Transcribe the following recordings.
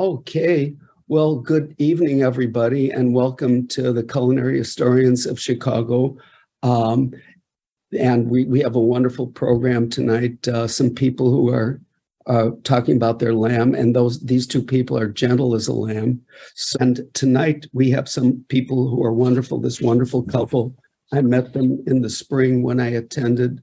Okay. Well, good evening, everybody, and welcome to the Culinary Historians of Chicago. Um, and we, we have a wonderful program tonight. Uh, some people who are uh, talking about their lamb, and those these two people are gentle as a lamb. So, and tonight we have some people who are wonderful. This wonderful couple. I met them in the spring when I attended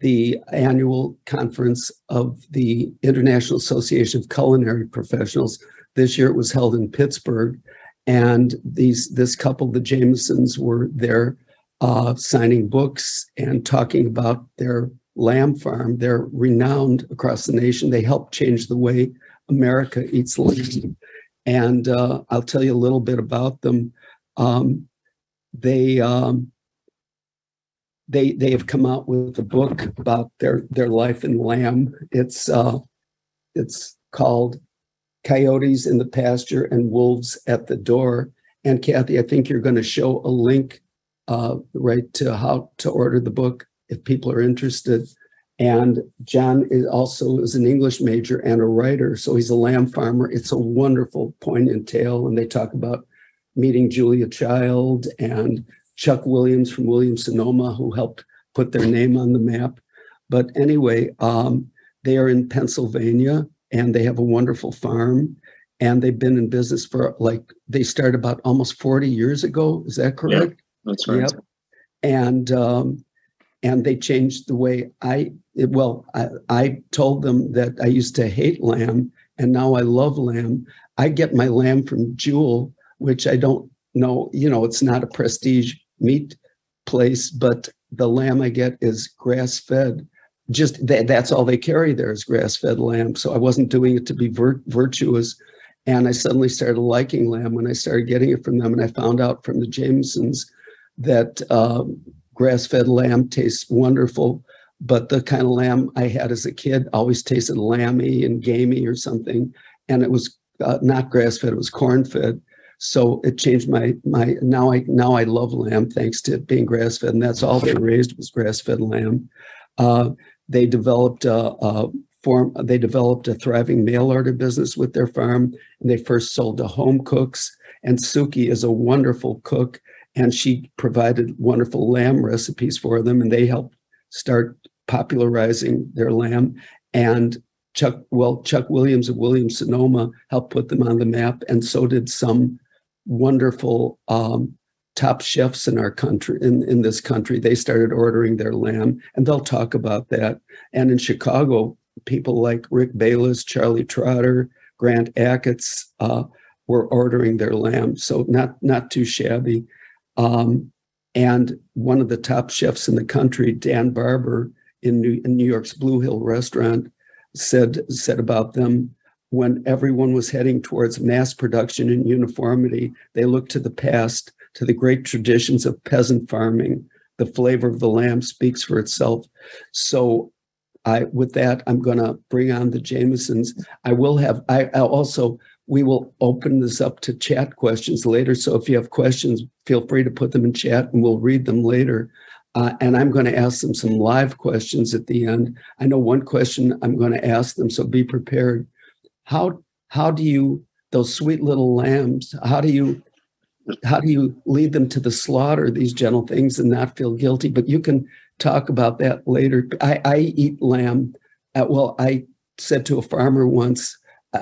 the annual conference of the International Association of Culinary Professionals this year it was held in Pittsburgh, and these this couple, the Jamisons, were there uh, signing books and talking about their lamb farm. They're renowned across the nation. They helped change the way America eats lamb. And uh, I'll tell you a little bit about them. Um, they um, they they have come out with a book about their their life in lamb. It's uh, it's called coyotes in the pasture and wolves at the door. And Kathy, I think you're going to show a link uh, right to how to order the book if people are interested. And John is also is an English major and a writer, so he's a lamb farmer. It's a wonderful, poignant tale, and they talk about meeting Julia Child and Chuck Williams from Williams Sonoma, who helped put their name on the map. But anyway, um, they are in Pennsylvania, and they have a wonderful farm and they've been in business for like they started about almost 40 years ago is that correct? yeah, that's right. Yep. and um, and they changed the way i it, well I, I told them that i used to hate lamb and now i love lamb. I get my lamb from jewel which i don't know you know it's not a prestige meat place but the lamb i get is grass fed just that, that's all they carry there is grass-fed lamb. So I wasn't doing it to be vir- virtuous. And I suddenly started liking lamb when I started getting it from them. And I found out from the Jamisons that um, grass-fed lamb tastes wonderful, but the kind of lamb I had as a kid always tasted lamby and gamey or something. And it was uh, not grass-fed; it was corn-fed. So it changed my my now I now I love lamb thanks to being grass-fed, and that's all they raised was grass-fed lamb. Uh, they developed a, a form. They developed a thriving mail order business with their farm, and they first sold to home cooks. And Sukey is a wonderful cook, and she provided wonderful lamb recipes for them, and they helped start popularizing their lamb. And Chuck, well, Chuck Williams of Williams Sonoma helped put them on the map, and so did some wonderful um, top chefs in our country in, in this country they started ordering their lamb and they'll talk about that. And in chicago people like rick bayless charlie trotter grant achatz uh, were ordering their lamb so not not too shabby. Um, and one of the top chefs in the country dan barber in new, in new york's blue hill restaurant said said about them when everyone was heading towards mass production and uniformity they looked to the past to the great traditions of peasant farming. The flavor of the lamb speaks for itself. So, I with that, I'm going to bring on the Jamisons. I will have. I I'll also we will open this up to chat questions later. So if you have questions, feel free to put them in chat, and we'll read them later. Uh, and I'm going to ask them some live questions at the end. I know one question I'm going to ask them, so be prepared. How how do you those sweet little lambs? How do you how do you lead them to the slaughter these gentle things and not feel guilty? But you can talk about that later. I, I eat lamb. Uh, well i said to a farmer once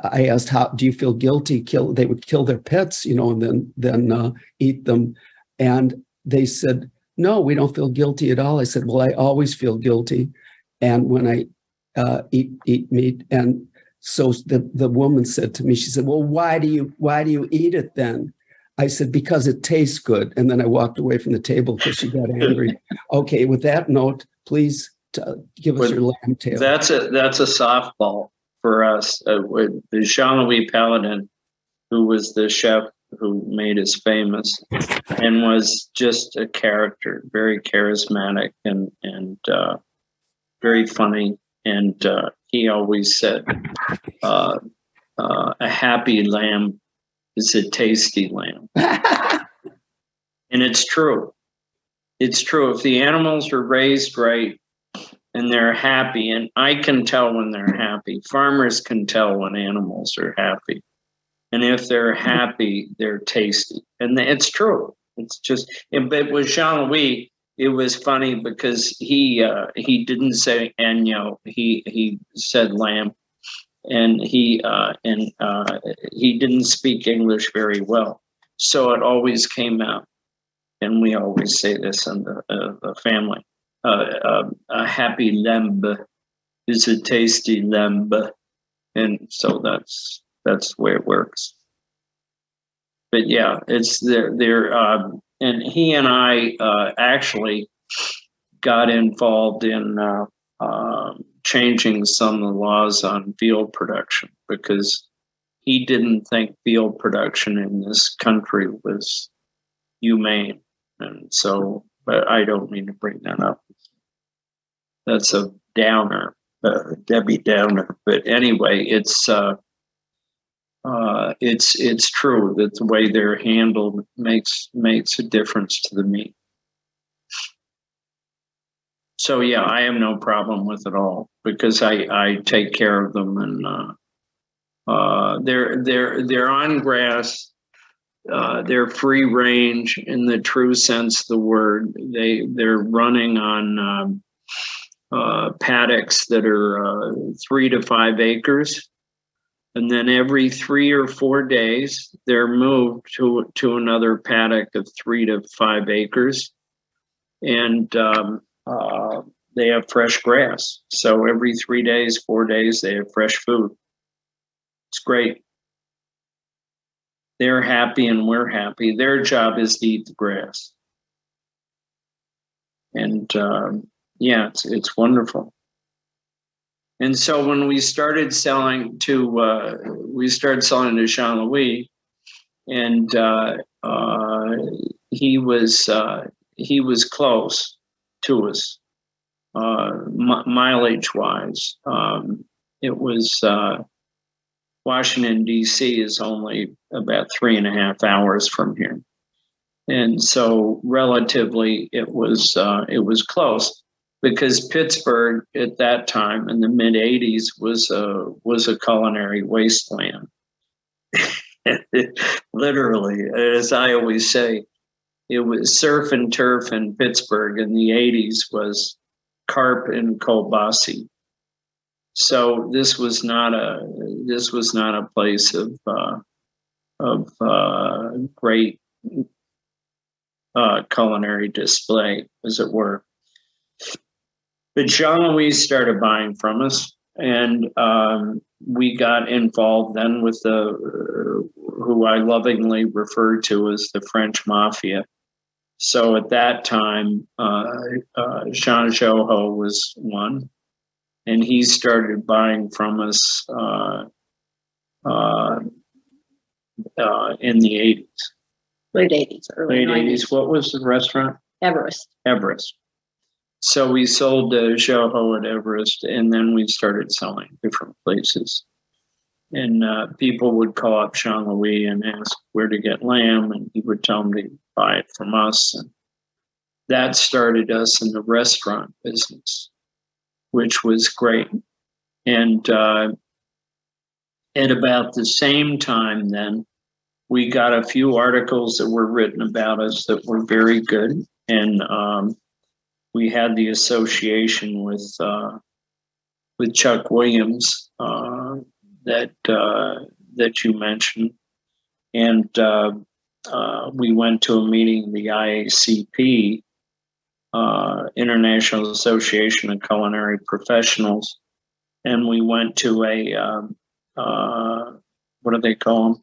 i asked how do you feel guilty? Kill they would kill their pets you know and then then uh, eat them. And they said no we don't feel guilty at all. I said well i always feel guilty and when i uh, eat eat meat. And so the, the woman said to me she said well why do you why do you eat it then I said, because it tastes good. And then I walked away from the table because she got angry. okay, with that note, please t- give us your lamb tail. That's a that's a softball for us. Uh, with Jean-Louis Palladin, who was the chef who made us famous and was just a character, very charismatic and and uh, very funny. And uh, he always said, uh, uh, "A happy lamb is a tasty lamb. and it's true. It's true. If the animals are raised right and they're happy, and I can tell when they're happy, farmers can tell when animals are happy. And if they're happy, they're tasty. And it's true. It's just, but with Jean Louis, it was funny because he uh, he didn't say agneau. He he said lamb, and he uh, and uh, he didn't speak English very well, so it always came out. And we always say this in the, uh, the family: uh, a happy lamb is a tasty lamb, and so that's that's the way it works. But yeah, it's they're they're um, and he and I uh, actually got involved in uh, uh, changing some of the laws on field production because he didn't think field production in this country was humane, and so. But I don't mean to bring that up. That's a downer, uh, Debbie Downer. But anyway, it's uh, uh, it's it's true that the way they're handled makes makes a difference to the meat. So yeah, I have no problem with it all because I I take care of them and uh, uh, they're they're they're on grass. Uh, they're free range in the true sense of the word. They they're running on um, uh, paddocks that are uh, three to five acres and then every three or four days they're moved to to another paddock of three to five acres and um, uh, they have fresh grass. So every three days four days they have fresh food. It's great. They're happy and we're happy. Their job is to eat the grass. And um, yeah it's, it's wonderful. And so when we started selling to, uh, we started selling to Jean Louis, and uh, uh, he was uh, he was close to us, uh, mileage wise. Um, it was uh, Washington D.C. is only about three and a half hours from here, and so relatively it was it was close because Pittsburgh at that time in the mid 80s was a was a culinary wasteland. Literally, as I always say, it was surf and turf in Pittsburgh in the 80s was carp and kolbasi. So this was not a this was not a place of uh, of uh, great uh, culinary display, as it were. But Jean Louis started buying from us, and um, we got involved then with the who I lovingly referred to as the French Mafia. So at that time, uh, uh, Jean Joho was one, and he started buying from us uh, uh, uh, in the 80s. Late 80s, early Late 90s. 80s. What was the restaurant? Everest. Everest. So we sold uh, Joho at Everest, and then we started selling different places. And uh, people would call up Jean Louis and ask where to get lamb, and he would tell them to buy it from us. And that started us in the restaurant business, which was great. And uh, at about the same time, then we got a few articles that were written about us that were very good. And um, we had the association with uh, with Chuck Williams uh, that uh, that you mentioned, and uh, uh, we went to a meeting, the IACP, International Association of Culinary Professionals, and we went to a um, what do they call them?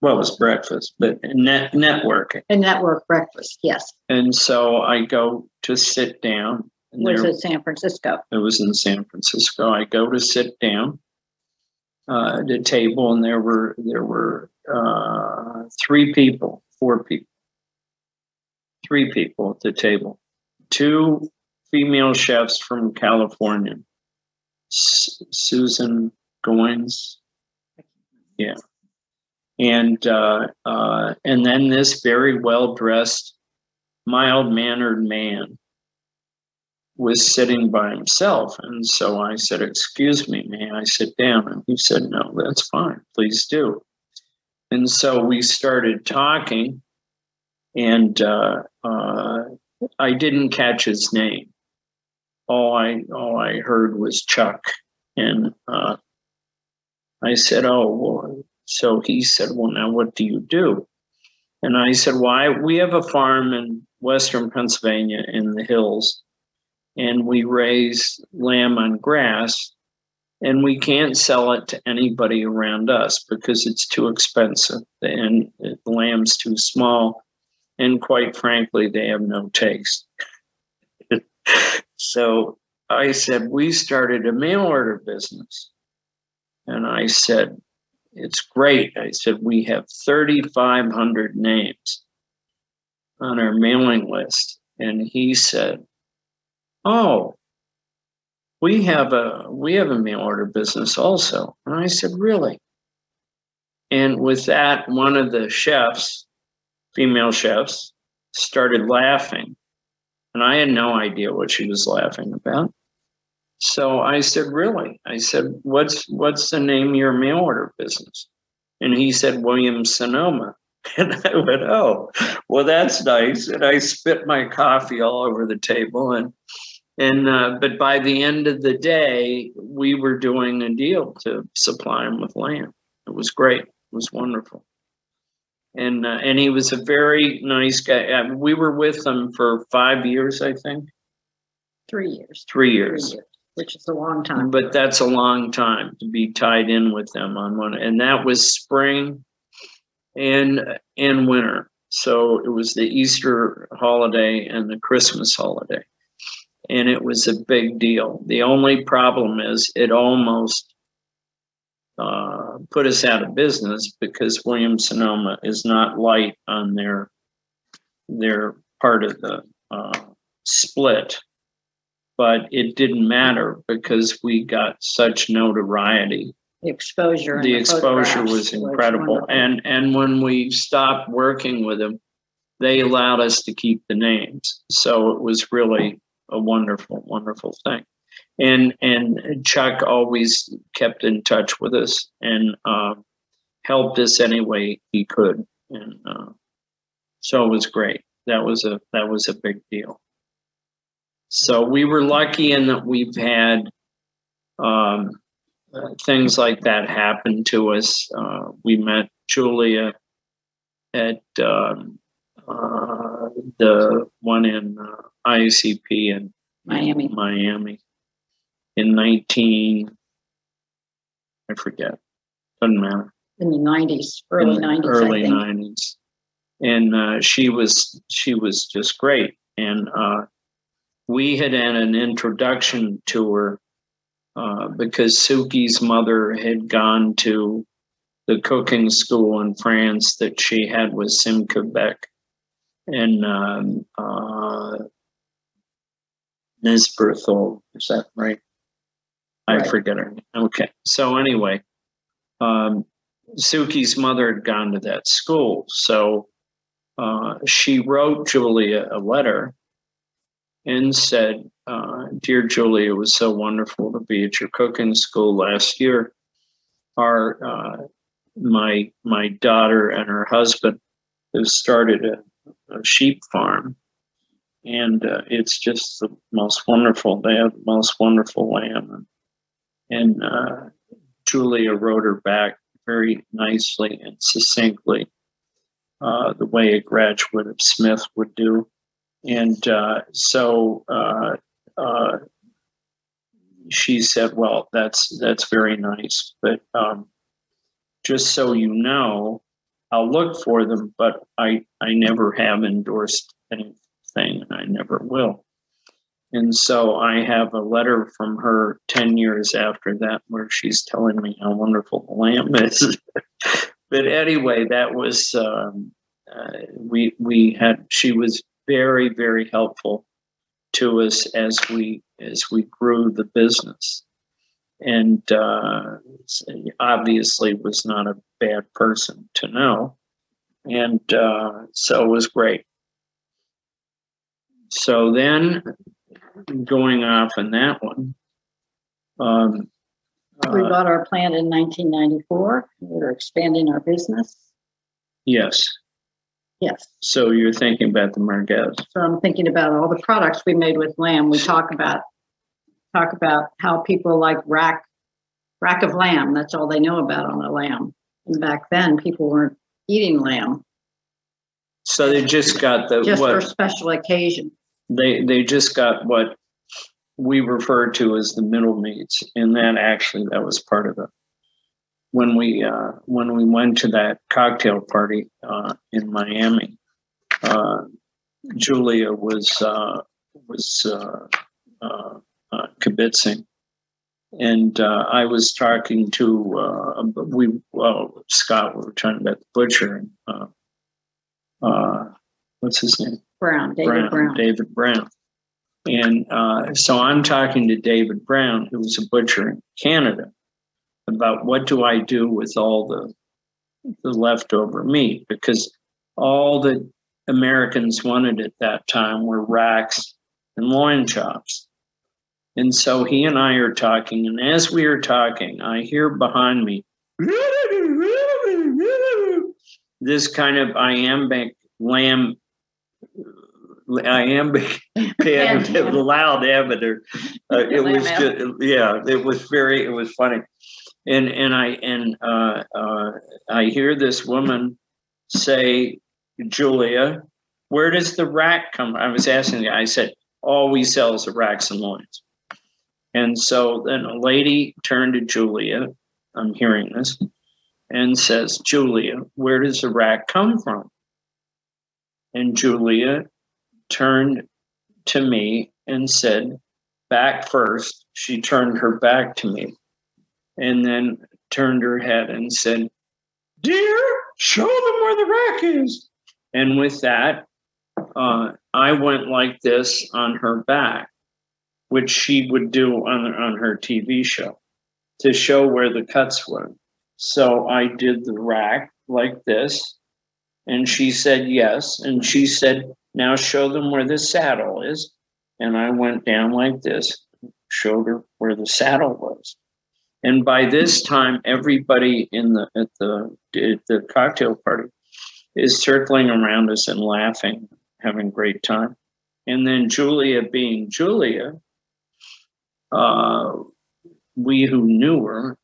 Well, it was breakfast, but net networking. A network breakfast, yes. And so I go to sit down. And Was there, it San Francisco? it was in San Francisco. I go to sit down uh, at a table, and there were there were uh, three people, four people, three people at the table. Two female chefs from California, S- Susan Goins, yeah, and uh, uh, and then this very well dressed, mild mannered man was sitting by himself, and so I said, "Excuse me, may I sit down?" And he said, "No, that's fine. Please do." And so we started talking, and uh, uh, I didn't catch his name. All I all I heard was Chuck, and uh, I said, "Oh, well." So he said, "Well, now what do you do?" And I said, "Why? we have a farm in western Pennsylvania in the hills, and we raise lamb on grass." and we can't sell it to anybody around us because it's too expensive and the lamb's too small and quite frankly they have no taste so i said we started a mail order business and i said it's great. I said we have 3500 names on our mailing list. And he said oh we have a we have a mail order business also. And i said really? And with that one of the chefs female chefs started laughing. And i had no idea what she was laughing about so i said really i said what's what's the name of your mail order business and he said william sonoma and i went oh well that's nice and i spit my coffee all over the table and and uh, but by the end of the day, we were doing a deal to supply him with land. It was great. It was wonderful. And uh, and he was a very nice guy. Uh, we were with him for five years, I think, Three years. three Three years. Which is a long time. But that's a long time to be tied in with them on one. And that was spring and and winter. So it was the Easter holiday and the Christmas holiday and it was a big deal. The only problem is it almost uh, put us out of business because Williams Sonoma is not light on their their part of the uh, split. But it didn't matter because we got such notoriety. The exposure. and The exposure was incredible, wonderful. and and when we stopped working with them, they allowed us to keep the names. So it was really a wonderful, wonderful thing. And and Chuck always kept in touch with us and uh, helped us any way he could, and uh, so it was great. That was a that was a big deal. So we were lucky in that we've had um, uh, things like that happen to us. Uh, we met Julia at um, uh, the one in uh, ICP in Miami. Miami in 19, I forget, doesn't matter. In the nineties, early In the nineties, I Early think. 90s. And uh, she was she was just great. And uh, we had had an introduction to her uh, because Sukey's mother had gone to the cooking school in France that she had with Simca Beck. And um, uh, is that right? I Right. forget her name. Okay. So anyway, um, Sukey's mother had gone to that school. So uh, she wrote Julia a letter and said, uh, Dear Julia, it was so wonderful to be at your cooking school last year. Our uh, my my daughter and her husband have started a, a sheep farm, and uh, it's just the most wonderful. They have the most wonderful lamb, and, and uh, Julia wrote her back very nicely and succinctly, uh, the way a graduate of Smith would do. And uh, so uh, uh, she said, "Well, that's that's very nice, but um, just so you know, I'll look for them, but I I never have endorsed anything, and I never will." And so I have a letter from her 10 years after that where she's telling me how wonderful the lamb is. but anyway, that was, um, uh, we, we had, she was very, very helpful to us as we, as we grew the business. And uh, obviously was not a bad person to know. And uh, so it was great. So then going off on that one. Um, We uh, bought our plant in nineteen ninety-four. We were expanding our business. Yes. Yes. So you're thinking about the merguez. So I'm thinking about all the products we made with lamb. We talk about talk about how people like rack rack of lamb. That's all they know about on a lamb. And back then, people weren't eating lamb So they just got the just for special occasion. they they just got what we refer to as the middle meats, and that actually that was part of it. When we uh, when we went to that cocktail party uh, in Miami, uh, Julia was uh, was uh, uh, uh, kibitzing, and uh, I was talking to uh, we well Scott. We were talking about the butcher and uh, uh, what's his name. Brown, David Brown. David Brown. And uh, so I'm talking to David Brown, who was a butcher in Canada, about what do I do with all the the leftover meat because all that Americans wanted at that time were racks and loin chops. And so he and I are talking, and as we are talking, I hear behind me this kind of iambic lamb iambic band, loud amateur. Uh, it was just, yeah, it was very, it was funny. And, and I, and, uh, uh, I hear this woman say, Julia, where does the rack come? I was asking the guy, I said, all we sell is the racks and loins. And so then a lady turned to Julia, I'm hearing this, and says, Julia, where does the rack come from? And Julia turned to me and said, back first. She turned her back to me and then turned her head and said, Dear, show them where the rack is. And with that, uh, I went like this on her back, which she would do on, on her TV show to show where the cuts were. So I did the rack like this. And she said yes. And she said, now show them where the saddle is. And I went down like this, showed her where the saddle was. And by this time, everybody in the at the at the cocktail party is circling around us and laughing, having great time. And then Julia, being Julia, uh, we who knew her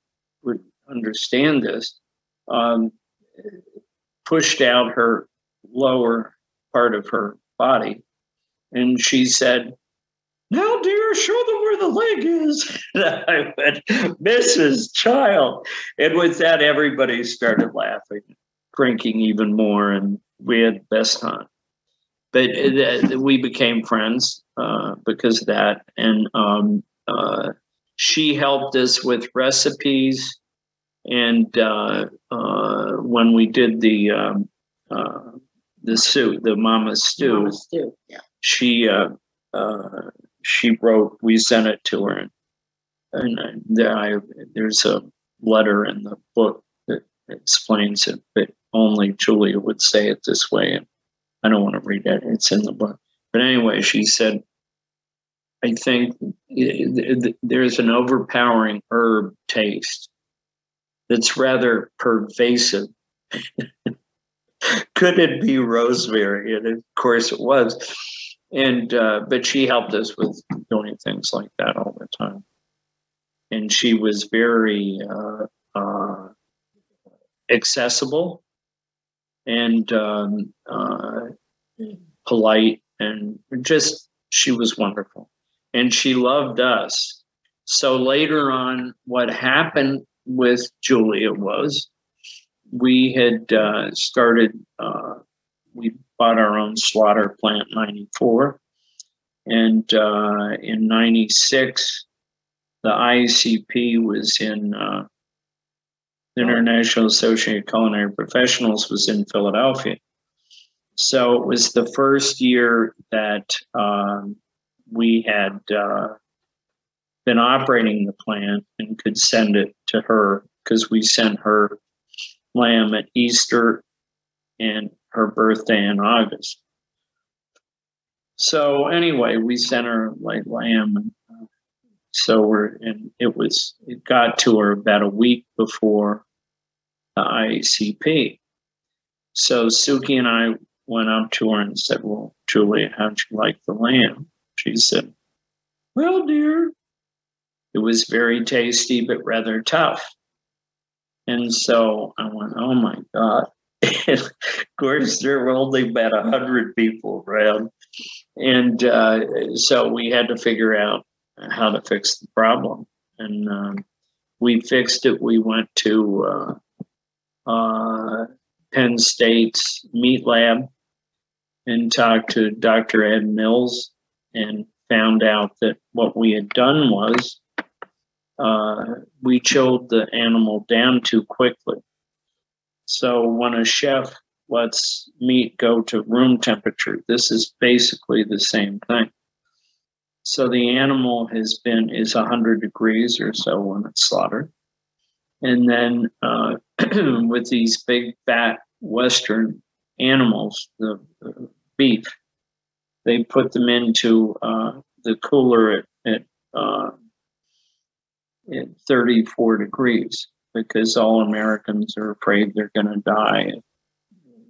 would understand this, um, pushed out her lower part of her body. And she said, Now, dear, show them where the leg is. And I went, Mrs. Child. And with that, everybody started laughing, drinking even more, and we had the best time. But uh, we became friends uh, because of that. And um, uh, she helped us with recipes. And uh, uh, when we did the um, uh, the stew, the mama stew, Mama stew. Yeah. she uh, uh, she wrote. We sent it to her, and, uh, and I- there's a letter in the book that explains it, but only Julia would say it this way, and I don't want to read it. It's in the book, but anyway, she said, "I think eh, th- th- there's an overpowering herb taste that's rather pervasive." could it be rosemary? And of course it was. And uh, but she helped us with doing things like that all the time. And she was very uh, uh, accessible and um, uh, polite, and just she was wonderful. And she loved us. So later on, what happened with Julia was we had uh, started, uh, we bought our own slaughter plant 94. And uh, in 96, the ICP was in, uh, the International Association of Culinary Professionals was in Philadelphia. So it was the first year that um, we had uh, been operating the plant and could send it to her because we sent her lamb at Easter and her birthday in August. So anyway, we sent her like lamb, and uh, so we're and it was it got to her about a week before the ICP, so Sukey and I went up to her and said, Well, Julia, how'd you like the lamb? She said, Well, dear, it was very tasty, but rather tough. And so I went, Oh my God. of course, there were only about a hundred people around. And uh, so we had to figure out how to fix the problem. And um, we fixed it. We went to uh, uh, Penn State's meat lab and talked to Dr. Ed Mills and found out that what we had done was uh, we chilled the animal down too quickly. So when a chef lets meat go to room temperature, this is basically the same thing. So the animal has been is 100 degrees or so when it's slaughtered. And then uh, with these big fat Western animals, the, the beef, they put them into uh, the cooler at, at, uh, at 34 degrees because all Americans are afraid they're going to die.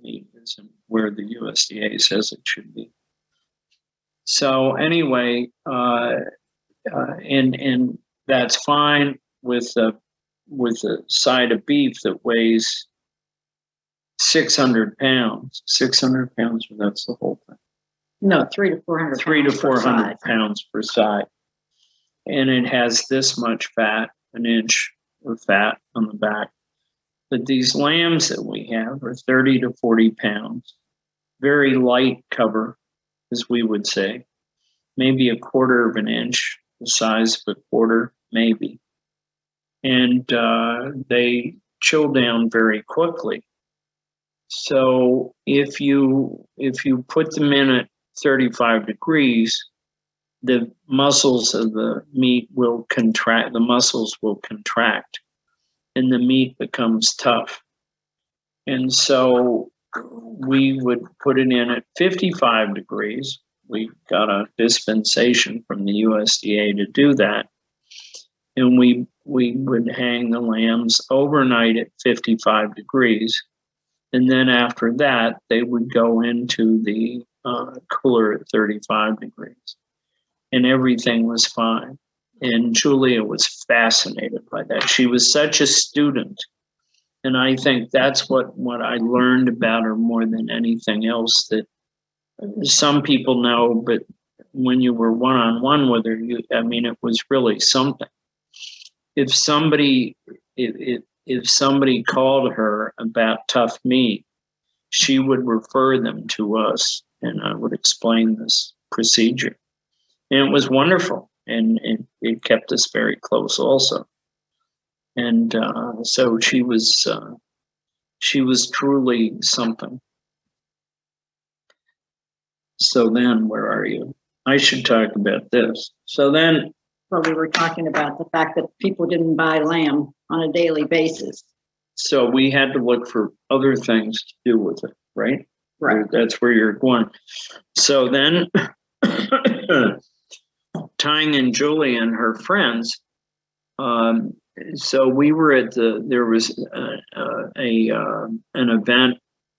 Meat isn't where the USDA says it should be. So anyway, uh, uh, and and that's fine with a with a side of beef that weighs 600 pounds. 600 pounds, that's the whole thing. No, three to four hundred. Three to pounds per 400 pounds per side. And it has this much fat, an inch of fat on the back. But these lambs that we have are 30 to 40 pounds, very light cover, as we would say, maybe a quarter of an inch, the size of a quarter, maybe. And uh, they chill down very quickly. So if you if you put them in at 35 degrees, the muscles of the meat will contract, the muscles will contract, and the meat becomes tough. And so we would put it in at 55 degrees. We got a dispensation from the USDA to do that. And we we would hang the lambs overnight at 55 degrees. And then after that, they would go into the uh, cooler at 35 degrees. And everything was fine. And Julia was fascinated by that. She was such a student. And I think that's what, what I learned about her more than anything else that some people know, but when you were one on one with her, you, I mean, it was really something. If somebody, if, if, if somebody called her about tough meat, she would refer them to us and I would explain this procedure. And it was wonderful. And, and it kept us very close also. And uh, so she was, uh, she was truly something. So then, where are you? I should talk about this. So then, Well, we were talking about the fact that people didn't buy lamb on a daily basis. so we had to look for other things to do with it, right? right? That's where you're going. So then, tying and Julie and her friends, um, so we were at the there was a, a, a uh, an event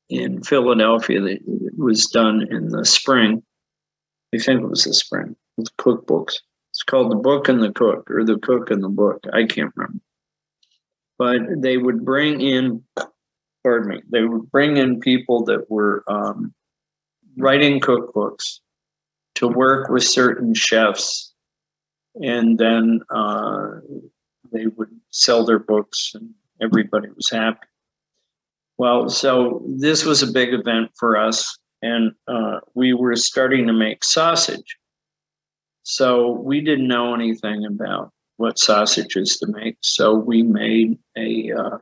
in Philadelphia that was done in the spring. I think it was the spring with cookbooks. It's called the Book and the Cook, or the Cook and the Book. I can't remember. But they would bring in pardon me, they would bring in people that were um, writing cookbooks to work with certain chefs, and then uh, they would sell their books, and everybody was happy. Well, so this was a big event for us, and uh, we were starting to make sausage. So we didn't know anything about what sausages to make, so we made a uh,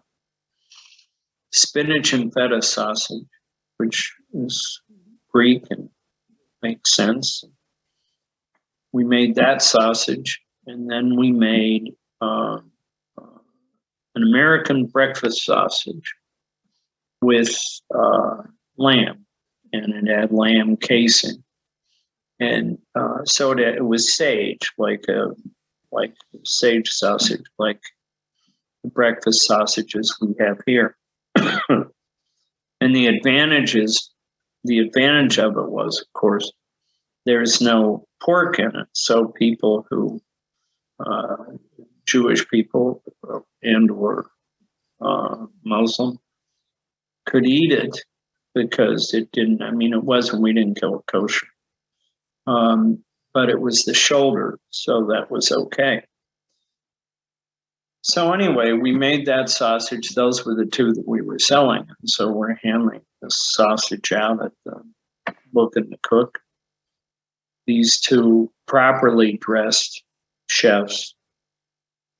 spinach and feta sausage, which is Greek and makes sense. We made that sausage, and then we made uh, uh, an American breakfast sausage with uh, lamb, and it had lamb casing, and uh, so it was sage, like a like sage sausage, like the breakfast sausages we have here. And the advantages, the advantage of it was, of course, there's no pork in it. So people who, uh, Jewish people and or uh, Muslim could eat it because it didn't, I mean, it wasn't, we didn't kill it kosher. Um, but it was the shoulder, so that was okay. So anyway, we made that sausage. Those were the two that we were selling. And so we're handing the sausage out at the looking to cook. These two properly dressed chefs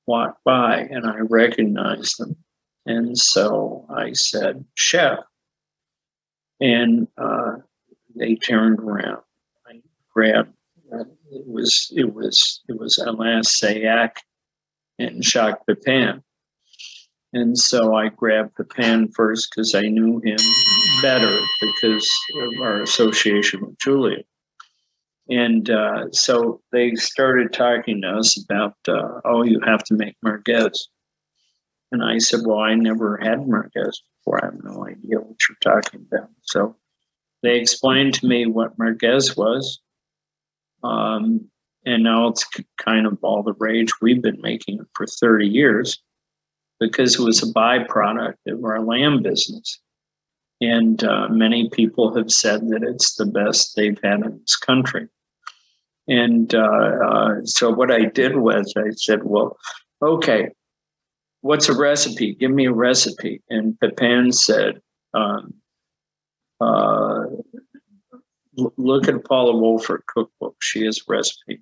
walked by and I recognized them. And so I said, Chef. And uh, they turned around. I grabbed it was it was it was Alain Sailhac and Jacques Pepin. And so I grabbed the pan first because I knew him better because of our association with Julia. And uh, so they started talking to us about, uh, oh, you have to make merguez. And I said, well, I never had merguez before. I have no idea what you're talking about. So they explained to me what merguez was. Um, and now it's kind of all the rage. We've been making it for 30 years because it was a byproduct of our lamb business. And uh, many people have said that it's the best they've had in this country. And uh, uh, so what I did was I said, well, okay, what's a recipe? Give me a recipe. And Pepin said, um, uh, look at Paula Wolfert cookbook. She has a recipe.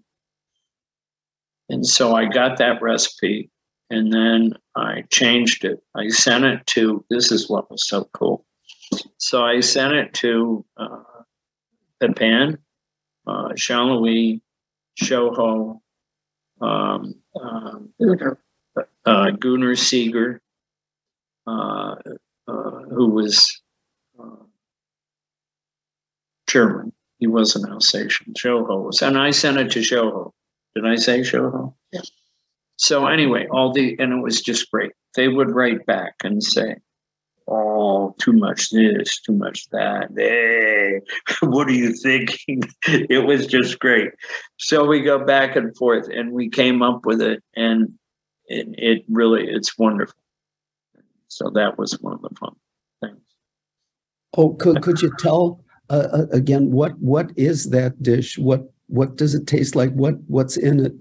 And so I got that recipe and then I changed it. I sent it to, this is what was so cool. So I sent it to uh, Pepin, uh, Jean Louis, Shoho, um, um, uh, Gunter Seeger, uh, uh, who was uh, German. He was an Alsatian. Shoho was, and I sent it to Shoho. Did I say Shoho? Yeah. So anyway, all the and it was just great. They would write back and say, "Oh, too much this, too much that." Hey, what are you thinking? it was just great. So we go back and forth, and we came up with it, and it, it really it's wonderful. So that was one of the fun things. Oh, could could you tell uh, uh again what what is that dish? What what does it taste like? What what's in it?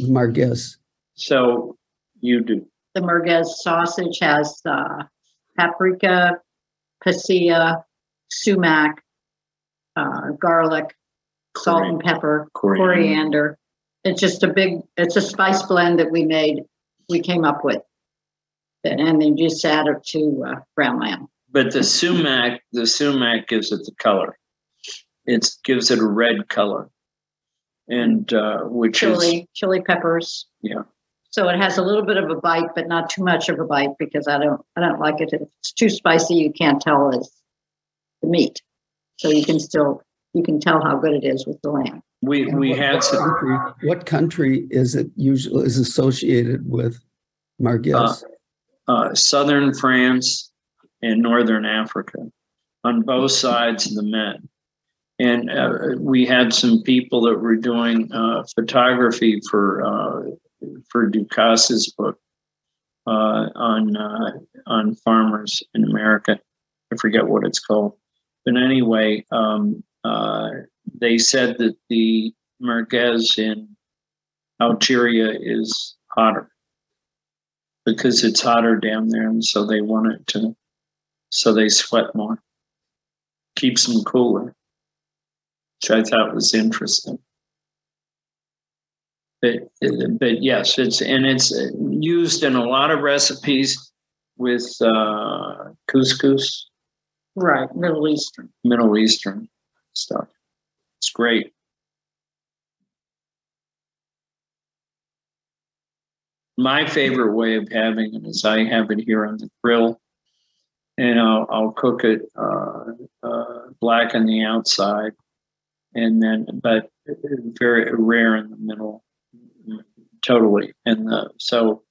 Merguez. So you do. The merguez sausage has uh, paprika, pasilla, sumac, uh, garlic, salt and pepper, Coriander. coriander. It's just a big. It's a spice blend that we made. We came up with, and, and then just add it to uh, brown lamb. But the sumac, the sumac gives it the color. It gives it a red color, and uh, which is Chili, chili peppers. Yeah. So it has a little bit of a bite, but not too much of a bite because I don't. I don't like it. If it's too spicy, you can't tell it's the meat. So you can still you can tell how good it is with the lamb. we And we what- had what some. country, what country is it usually is associated with Marguerite? uh, southern France and northern Africa on both sides of the Med. And uh, we had some people that were doing uh, photography for uh, for Ducasse's book uh, on uh, on farmers in America. I forget what it's called, but anyway, um, uh, they said that the merguez in Algeria is hotter because it's hotter down there, and so they want it to, so they sweat more, keeps them cooler, which I thought was interesting. But, but yes, it's and it's used in a lot of recipes with uh, couscous, Right, Middle Eastern. Middle Eastern stuff. It's great. My favorite way of having it is I have it here on the grill, and I'll, I'll cook it uh, uh, black on the outside, and then but very rare in the middle, totally. And the, so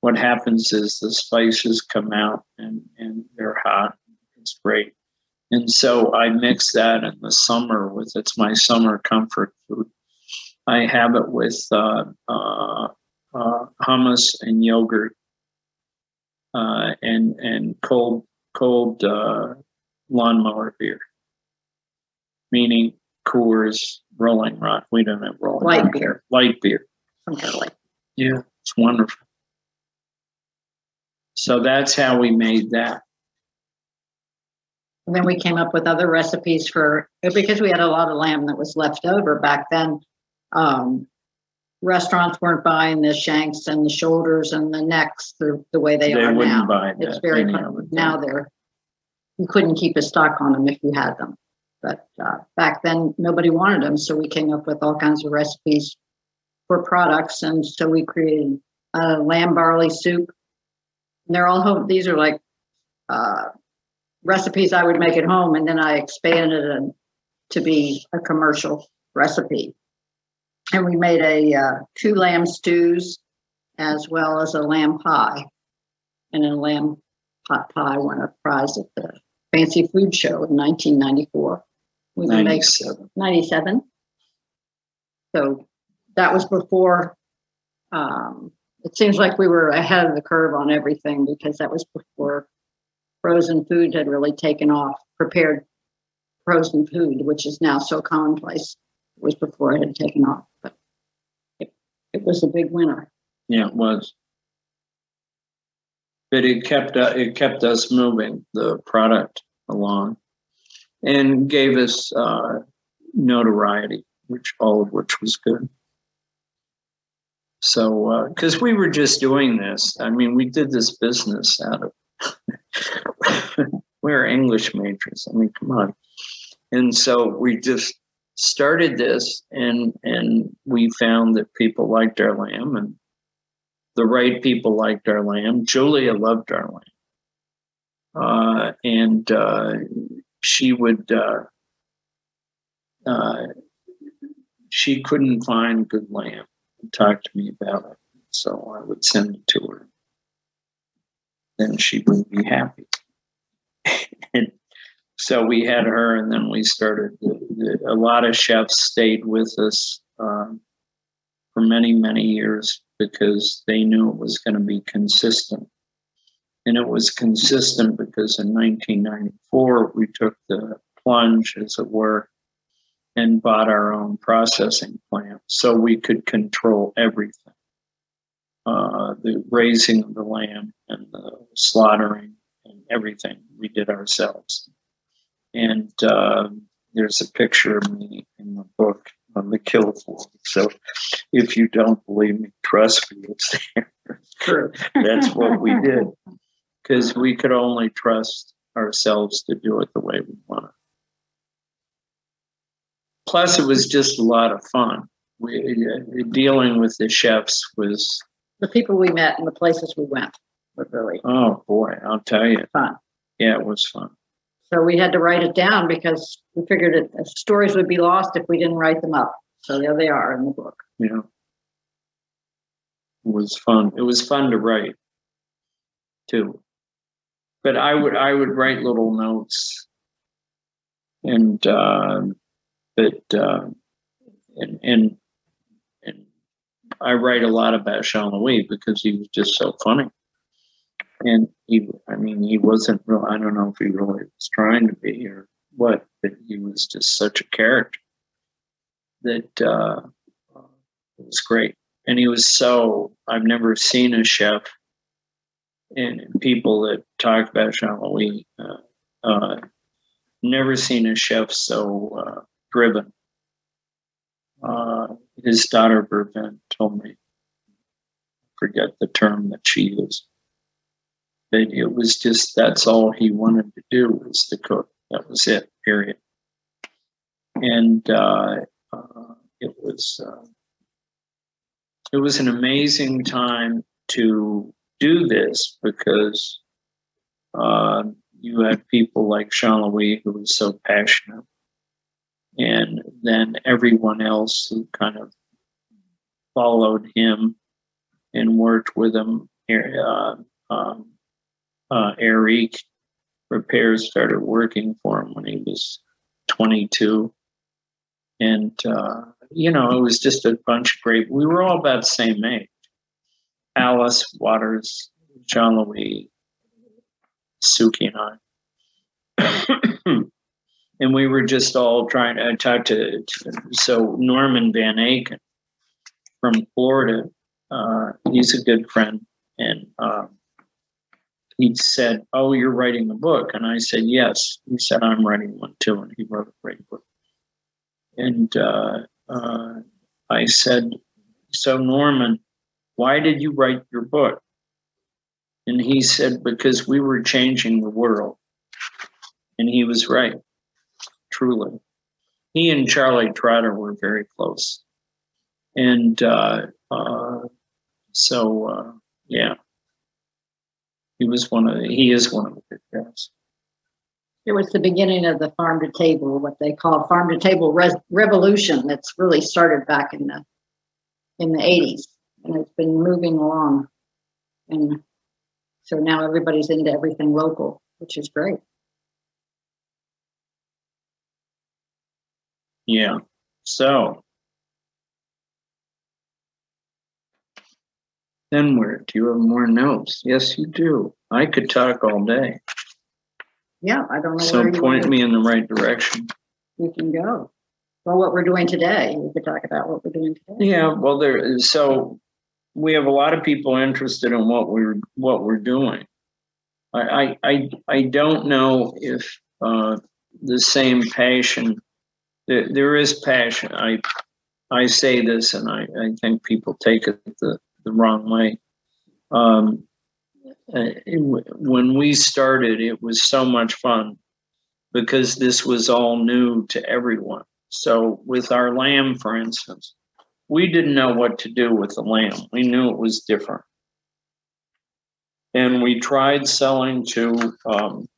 what happens is the spices come out and and they're hot, It's great. And so I mix that in the summer with it's my summer comfort food. I have it with uh, uh, uh, hummus and yogurt uh, and and cold cold uh, lawnmower beer, meaning Coors, Rolling Rock. We don't have Rolling Light Rock. beer. Light beer. Some kind of like Yeah, it's wonderful. So that's how we made that. And then we came up with other recipes for because we had a lot of lamb that was left over back then. Um, restaurants weren't buying the shanks and the shoulders and the necks the, the way they, They are wouldn't now. It's very any fun. of it. now they're you couldn't keep a stock on them if you had them. But uh, back then nobody wanted them, so we came up with all kinds of recipes for products, and so we created uh, lamb barley soup. And they're all home. These are like uh, recipes I would make at home, and then I expanded it to be a commercial recipe. And we made a uh, two lamb stews, as well as a lamb pie, and a lamb pot pie won a prize at the Fancy Food Show in 1994. We would make 97. 97. So that was before, um, it seems like we were ahead of the curve on everything because that was before frozen food had really taken off, prepared frozen food, which is now so commonplace. It was before it had taken off, but it, it was a big winner. Yeah, it was. But it kept uh, it kept us moving the product along, and gave us uh, notoriety, which all of which was good. So, because we were just doing this, I mean, we did this business out of. we were English majors. I mean, come on, and so we just started this, and and we found that people liked our lamb, and the right people liked our lamb. Julia loved our lamb. Uh, and uh, she would, uh, uh, she couldn't find good lamb and talk to me about it. So I would send it to her. Then she would be happy. and so we had her, and then we started. The, the, a lot of chefs stayed with us um, for many, many years because they knew it was going to be consistent. And it was consistent because in 1994, we took the plunge, as it were, and bought our own processing plant so we could control everything uh, the raising of the lamb and the slaughtering and everything we did ourselves. And uh, there's a picture of me in the book on the kill floor. So if you don't believe me, trust me, it's there. That's what we did because we could only trust ourselves to do it the way we want it. Plus, it was just a lot of fun. We, uh, dealing with the chefs was, The people we met and the places we went were really oh boy, I'll tell you. fun. Yeah, it was fun. So we had to write it down because we figured it, stories would be lost if we didn't write them up. So there they are in the book. Yeah, it was fun. It was fun to write too. But I would I would write little notes, and uh, but uh, and and and I write a lot about Jean Louis because he was just so funny, and he I mean he wasn't real. I don't know if he really was trying to be or what, but he was just such a character that uh, it was great. And he was so, I've never seen a chef and people that talk about Jean Louis, uh, uh, never seen a chef so uh, driven. Uh, his daughter, Bervin, told me, forget the term that she used, that it was just, that's all he wanted to do was to cook. That was it, period. And uh, uh, it was it was an amazing time to do this because uh, you had people like Jean Louis who was so passionate, and then everyone else who kind of followed him and worked with him. Uh, um, uh, Eric Ripert started working for him when he was 22. And, uh, you know, it was just a bunch of great, we were all about the same age. Alice Waters, Jean Louis, Sukey and I. and we were just all trying to talk to, so Norman Van Aken from Florida, uh, he's a good friend. And um, he said, Oh, you're writing a book. And I said, Yes. He said, I'm writing one too. And he wrote a great book. And uh, uh, I said, So, Norman, why did you write your book? And he said, Because we were changing the world. And he was right, truly. He and Charlie Trotter were very close. And uh, uh so, uh, yeah, he was one of he is one of the good guys. It was the beginning of the farm to table, what they call farm to table res- revolution. That's really started back in the in the 80s, and it's been moving along. And so now everybody's into everything local, which is great. Yeah. So then where do you have more notes? Yes, you do. I could talk all day. Yeah, I don't know So point me in the right direction. you can go. Well, what we're doing today, we could talk about what we're doing today. Yeah, well, there is so we have a lot of people interested in what we're what we're doing. I I I, don't know if uh, the same passion. There, there is passion. I I say this, and I, I think people take it the, the wrong way. Um, uh, when we started, it was so much fun because this was all new to everyone. So with our lamb, for instance, we didn't know what to do with the lamb. We knew it was different. And we tried selling to um,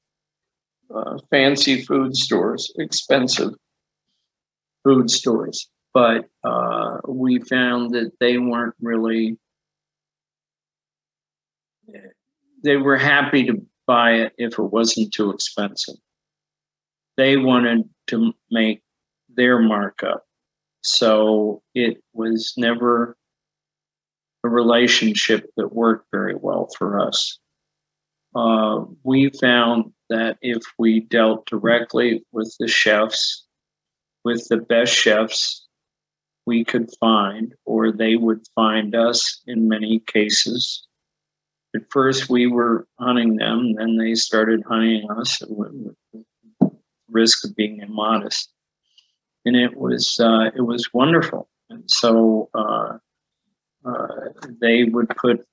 uh, fancy food stores, expensive food stores, but uh, we found that they weren't really, they were happy to buy it if it wasn't too expensive. They wanted to make their markup. So it was never a relationship that worked very well for us. Uh, we found that if we dealt directly with the chefs, with the best chefs we could find, or they would find us in many cases. At first, we were hunting them, then they started hunting us the risk of being immodest and it was uh, it was wonderful. And so uh, uh, they would put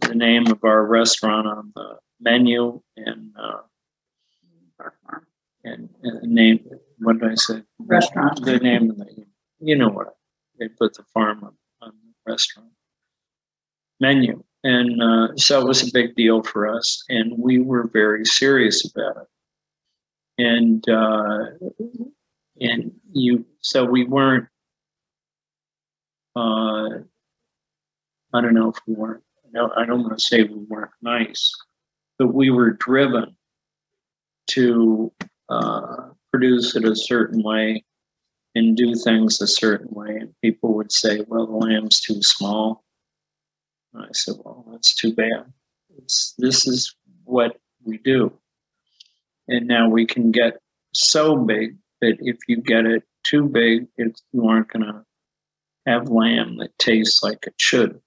the name of our restaurant on the menu and uh, and, and name what did I say? Restaurant. The name of the you know what they put the farm on, on the restaurant menu, and uh, so it was a big deal for us, and we were very serious about it. And uh, and you so we weren't uh i don't know if we weren't no i don't want to say we weren't nice but we were driven to uh produce it a certain way and do things a certain way. And people would say well the lamb's too small. And i said well that's too bad. It's this is what we do. And now we can get so big that if you get it too big, it's, you aren't going to have lamb that tastes like it should.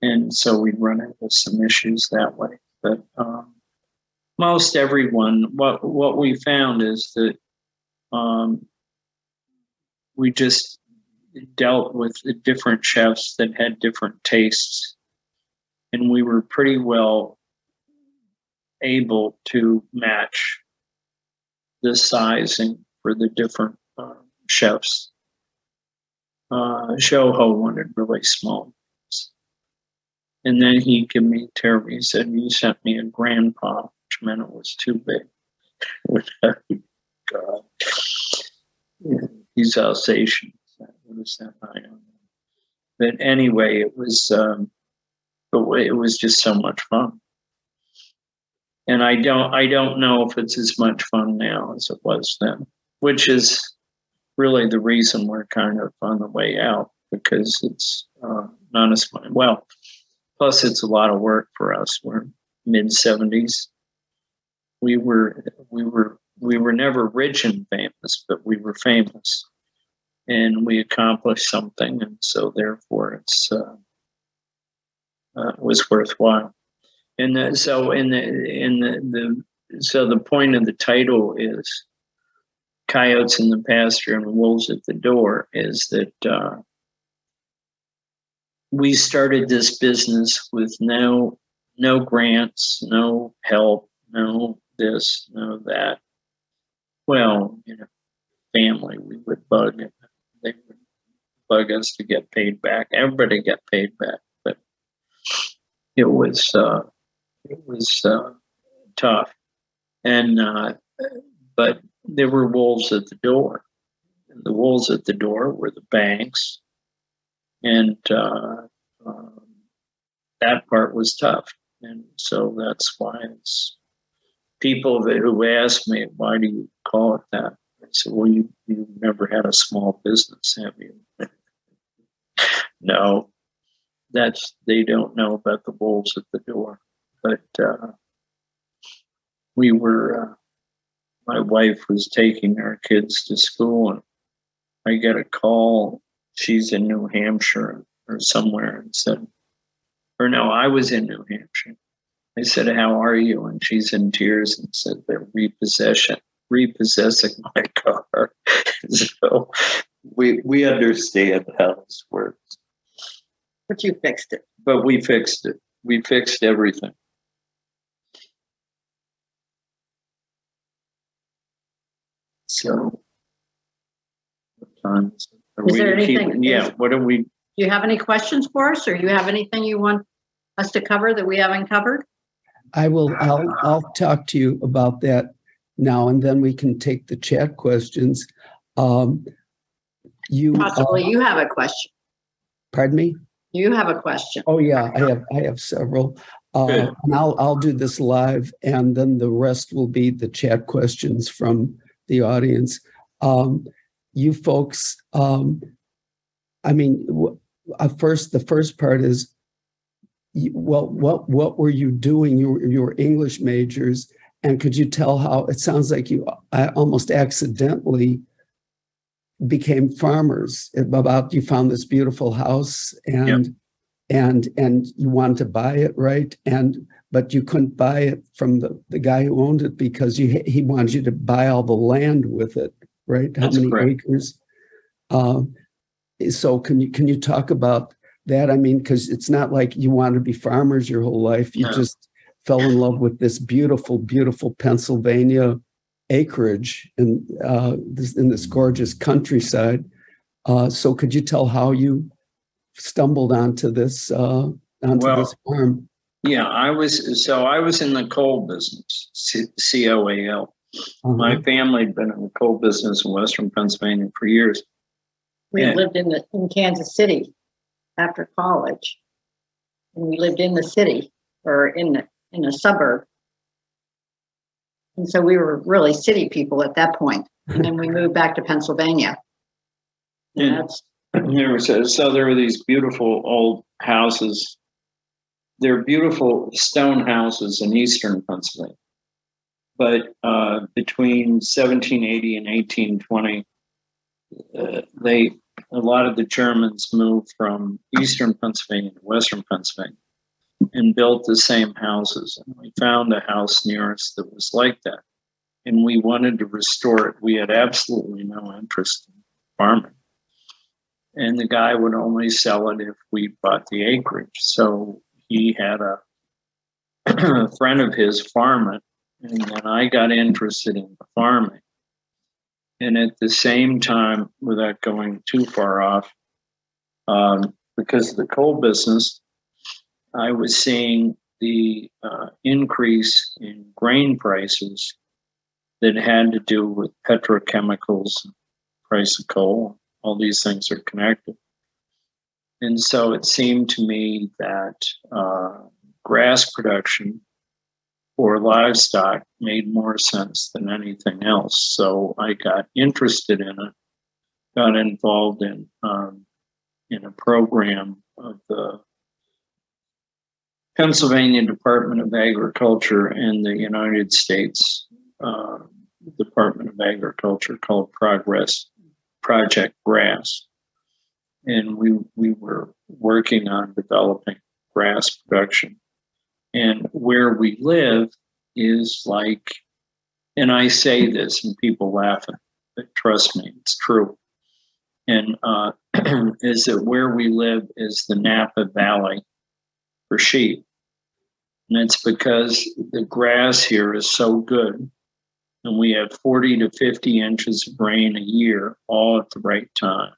And so we run into some issues that way. But um, most everyone, what what we found is that um, we just dealt with different chefs that had different tastes, and we were pretty well able to match the sizing for the different uh, chefs. Uh, Joho wanted really small. And then he gave me terrible. He said, You sent me a grandpa, which meant it was too big. God. Yeah, He's Alsatian. What is that? I don't know. But anyway, it was, um, it was just so much fun. And I don't I don't know if it's as much fun now as it was then, which is really the reason we're kind of on the way out because it's uh, not as fun. Well, plus it's a lot of work for us. We're mid seventies. We were we were we were never rich and famous, but we were famous, and we accomplished something, and so therefore it's uh, uh, was worthwhile. And the, so in the in the, the so the point of the title is coyotes in the pasture and wolves at the door is that uh, we started this business with no no grants, no help, no this, no that. Well, you know, family, we would bug it. They would bug us to get paid back. Everybody got paid back, but it was uh, it was uh, tough. And uh, but there were wolves at the door. And the wolves at the door were the banks, and uh, um, that part was tough. And so that's why it's people that, who ask me, why do you call it that? I said, well, you, you never had a small business, have you? no, that's, they don't know about the wolves at the door. But uh, we were, uh, my wife was taking our kids to school and I got a call. She's in New Hampshire or somewhere and said, or no, I was in New Hampshire. I said, How are you? And she's in tears and said, They're repossession, repossessing my car. so we we understand how this works. But you fixed it. But we fixed it. We fixed everything. So what is? Are Is we there keep- anything- Yeah, is- what are we Do you have any questions for us or you have anything you want us to cover that we haven't covered? I will, I'll, I'll talk to you about that now and then we can take the chat questions. Um, you, uh, Possibly you have a question. pardon me? You have a question. Oh, yeah, I have, I have several. Uh, Good. and I'll, I'll do this live and then the rest will be the chat questions from the audience. Um, you folks, um, I mean, w- uh, first, the first part is, well, what, what were you doing? You were, you were English majors. And could you tell how, it sounds like you uh, almost accidentally became farmers about, you found this beautiful house and, and, and you wanted to buy it, right? And, but you couldn't buy it from the, the guy who owned it because you, he wanted you to buy all the land with it, right? How many correct. acres? Um, so can you, can you talk about that? I mean, because it's not like you want to be farmers your whole life. You No. just fell in love with this beautiful, beautiful Pennsylvania acreage in uh, this in this gorgeous countryside. Uh, so could you tell how you stumbled onto this uh, onto Well, this farm? Yeah, I was so I was in the coal business, COAL. Uh-huh. My family had been in the coal business in Western Pennsylvania for years. We Yeah. lived in the, in Kansas City after college. And we lived in the city or in the, in a suburb. And so we were really city people at that point. And then we moved back to Pennsylvania. And Yeah. that's, There was a, so there were these beautiful old houses. They're beautiful stone houses in eastern Pennsylvania. But uh, between 1780 and 1820, uh, they a lot of the Germans moved from eastern Pennsylvania to western Pennsylvania and built the same houses. And we found a house near us that was like that. And we wanted to restore it. We had absolutely no interest in farming. And the guy would only sell it if we bought the acreage. So he had a, friend of his farm it. And then I got interested in farming. And at the same time, without going too far off, um, because of the coal business, I was seeing the uh, increase in grain prices that had to do with petrochemicals, price of coal. All these things are connected. And so it seemed to me that uh, grass production for livestock made more sense than anything else. So I got interested in it, got involved in um, in a program of the Pennsylvania Department of Agriculture and the United States uh, Department of Agriculture called Progress Project Grass, and we we were working on developing grass production. And where we live is like, and I say this and people laugh, but trust me, it's true. And uh, is that where we live is the Napa Valley for sheep. And it's because the grass here is so good. And we have 40 to 50 inches of rain a year, all at the right time.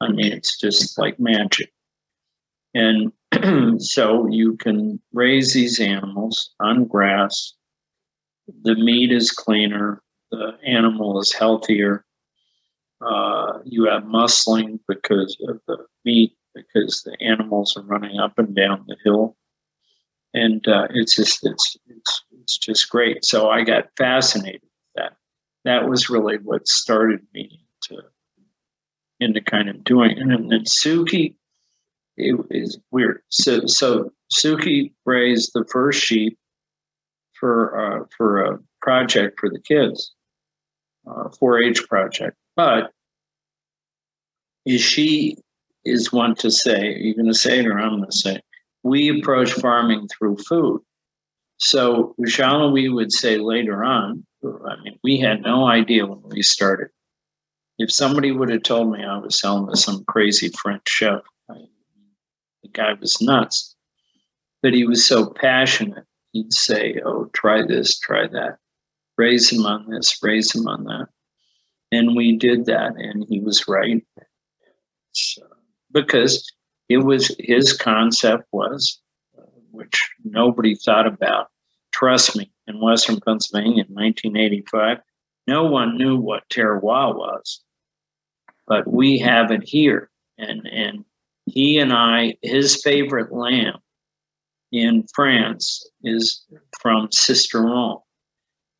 I mean, it's just like magic. And so you can raise these animals on grass. The meat is cleaner, the animal is healthier. Uh, you have muscling because of the meat, because the animals are running up and down the hill. And uh, it's just it's, it's it's just great. So I got fascinated with that. That was really what started me into kind of doing it. And then Sukey it is weird. So so Sukey raised the first sheep for uh, for a project for the kids, uh, 4-H project. But is she is one to say, are you going to say it or I'm going to say, we approach farming through food. So we would say later on, I mean, we had no idea when we started. If somebody would have told me I was selling to some crazy French chef, I, the guy was nuts. But he was so passionate. He'd say, Oh, try this, try that. Raise him on this, raise him on that. And we did that, and he was right. So, because it was his concept was, which nobody thought about. Trust me, in Western Pennsylvania in 1985, no one knew what terroir was, but we have it here. And and he and I, his favorite lamb in France is from Sisteron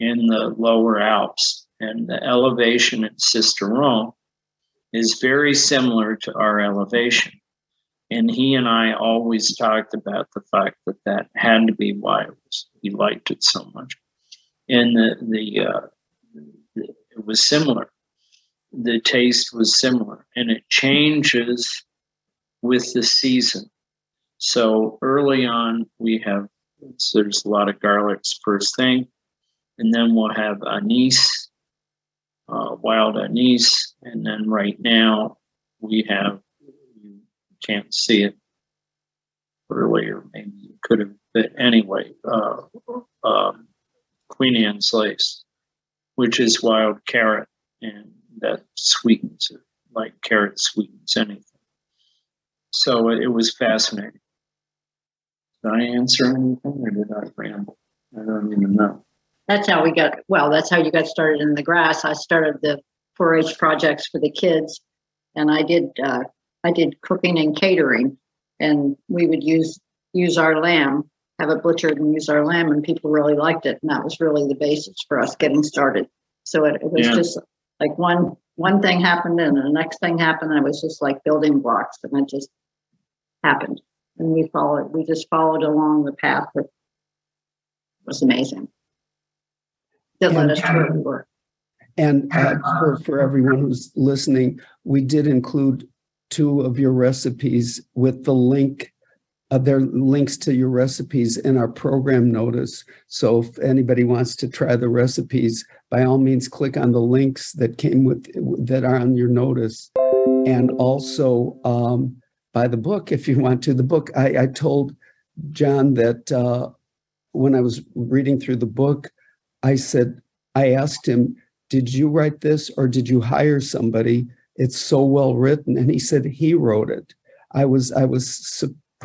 in the lower Alps. And the elevation at Sisteron is very similar to our elevation. And he and I always talked about the fact that that had to be why it was, he liked it so much. And the, the, uh, the it was similar. The taste was similar, and it changes with the season. So early on, we have there's a lot of garlics first thing, and then we'll have anise, uh, wild anise, and then right now we have you can't see it earlier, maybe you could have, but anyway, uh, um, Queen Anne's lace, which is wild carrot, and that sweetens it like carrot sweetens anything. So it was fascinating. Did I answer anything or did I ramble? I don't even know. That's how we got, well, that's how you got started in the grass. I started the 4-H projects for the kids and I did, uh, I did cooking and catering and we would use, use our lamb, have it butchered and use our lamb and people really liked it. And that was really the basis for us getting started. So it, it was Yeah. just like one, one thing happened and the next thing happened. And it was just like building blocks and it just happened. And we followed, we just followed along the path that was amazing. That led us to where we were. And uh, for, for everyone who's listening, we did include two of your recipes with the link. Uh, there are links to your recipes in our program notice. So if anybody wants to try the recipes, by all means, click on the links that came with that are on your notice, and also um, buy the book if you want to. The book I, I told John that uh, when I was reading through the book, I said I asked him did you write this or did you hire somebody? It's so well written. And he said he wrote it. I was i was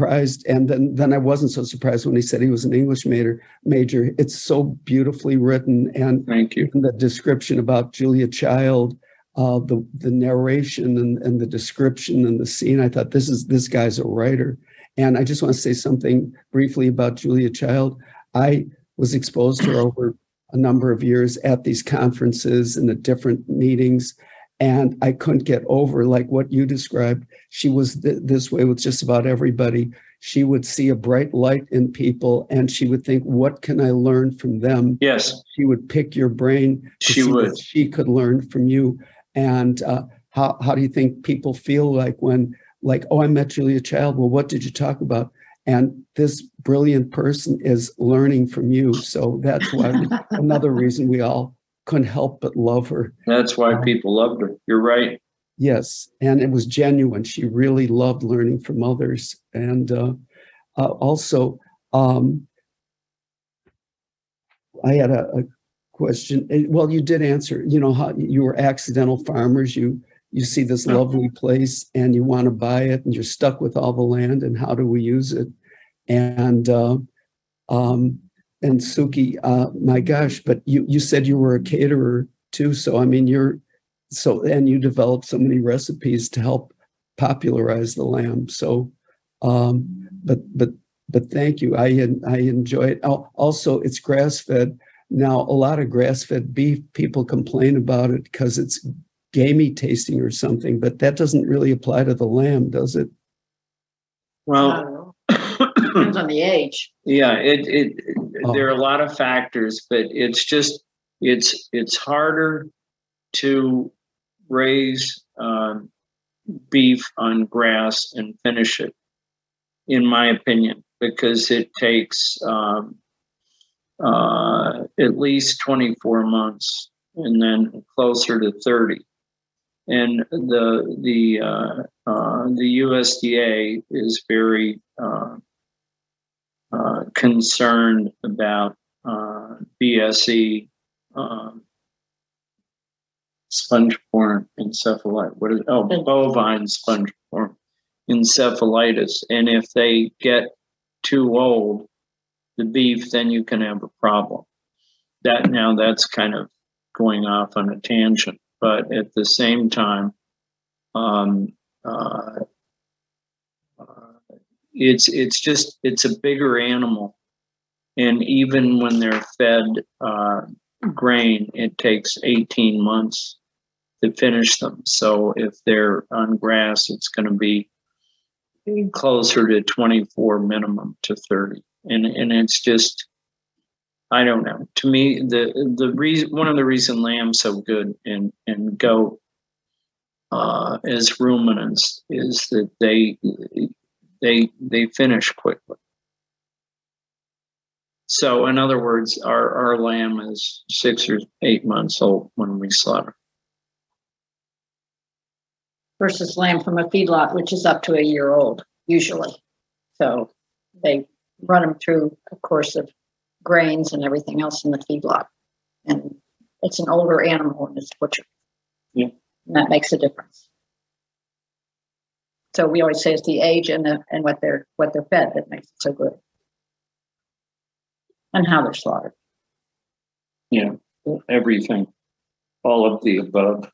surprised. And then then i wasn't so surprised when he said he was an english major major. It's so beautifully written. And Thank you. the description about julia child uh, the the narration and, and the description and the scene. I thought this is this guy's a writer. And i just want to say something briefly about julia child. I was exposed to her over a number of years at these conferences and at different meetings. And I couldn't get over like what you described. She was th- this way with just about everybody. She would see a bright light in people and she would think, what can I learn from them? Yes, She would pick your brain. She would. She could learn from you. And uh, how, how do you think people feel like when, like, oh, I met Julia Child. Well, what did you talk about? And this brilliant person is learning from you. So that's why another reason we all couldn't help but love her. that's why people loved her. You're right. Yes, and it was genuine. She really loved learning from others, and uh, uh, also, um, I had a, a question. Well, you did answer. You know how you were accidental farmers. You you see this lovely place and you want to buy it, and you're stuck with all the land. And how do we use it? And uh, um, and Sukey, uh, my gosh! But you you said you were a caterer too. So I mean, you're so and you developed so many recipes to help popularize the lamb so um but but but thank you i i enjoy it also it's grass fed now a lot of grass fed beef people complain about it because it's gamey tasting or something but that doesn't really apply to the lamb does it Well, Depends on the age. yeah, it, it, Oh. there are a lot of factors, but it's just, it's, it's harder to raise, um, beef on grass and finish it, in my opinion, because it takes, um, uh, at least 24 months and then closer to 30. And the, the, uh, uh, the USDA is very, uh, concerned about uh, BSE, um, spongiform encephalitis. What is oh bovine spongiform encephalitis? And if they get too old, the beef, then you can have a problem. That now that's kind of going off on a tangent, but at the same time, um, uh, it's it's just it's a bigger animal. And even when they're fed uh, grain it takes 18 months to finish them. So if they're on grass it's going to be closer to 24 minimum to 30 and and it's just i don't know. To me the the reason one of the reason lamb's so good and and goat uh, as ruminants is that they they they finish quickly. So, in other words, our our lamb is six or eight months old when we slaughter. versus lamb from a feedlot, which is up to a year old usually. So they run them through a course of grains and everything else in the feedlot. And it's an older animal and it's butchered. Yeah. And that makes a difference. So we always say it's the age and the, and what they're what they're fed that makes it so good. And how they're slaughtered. Yeah, everything, all of the above.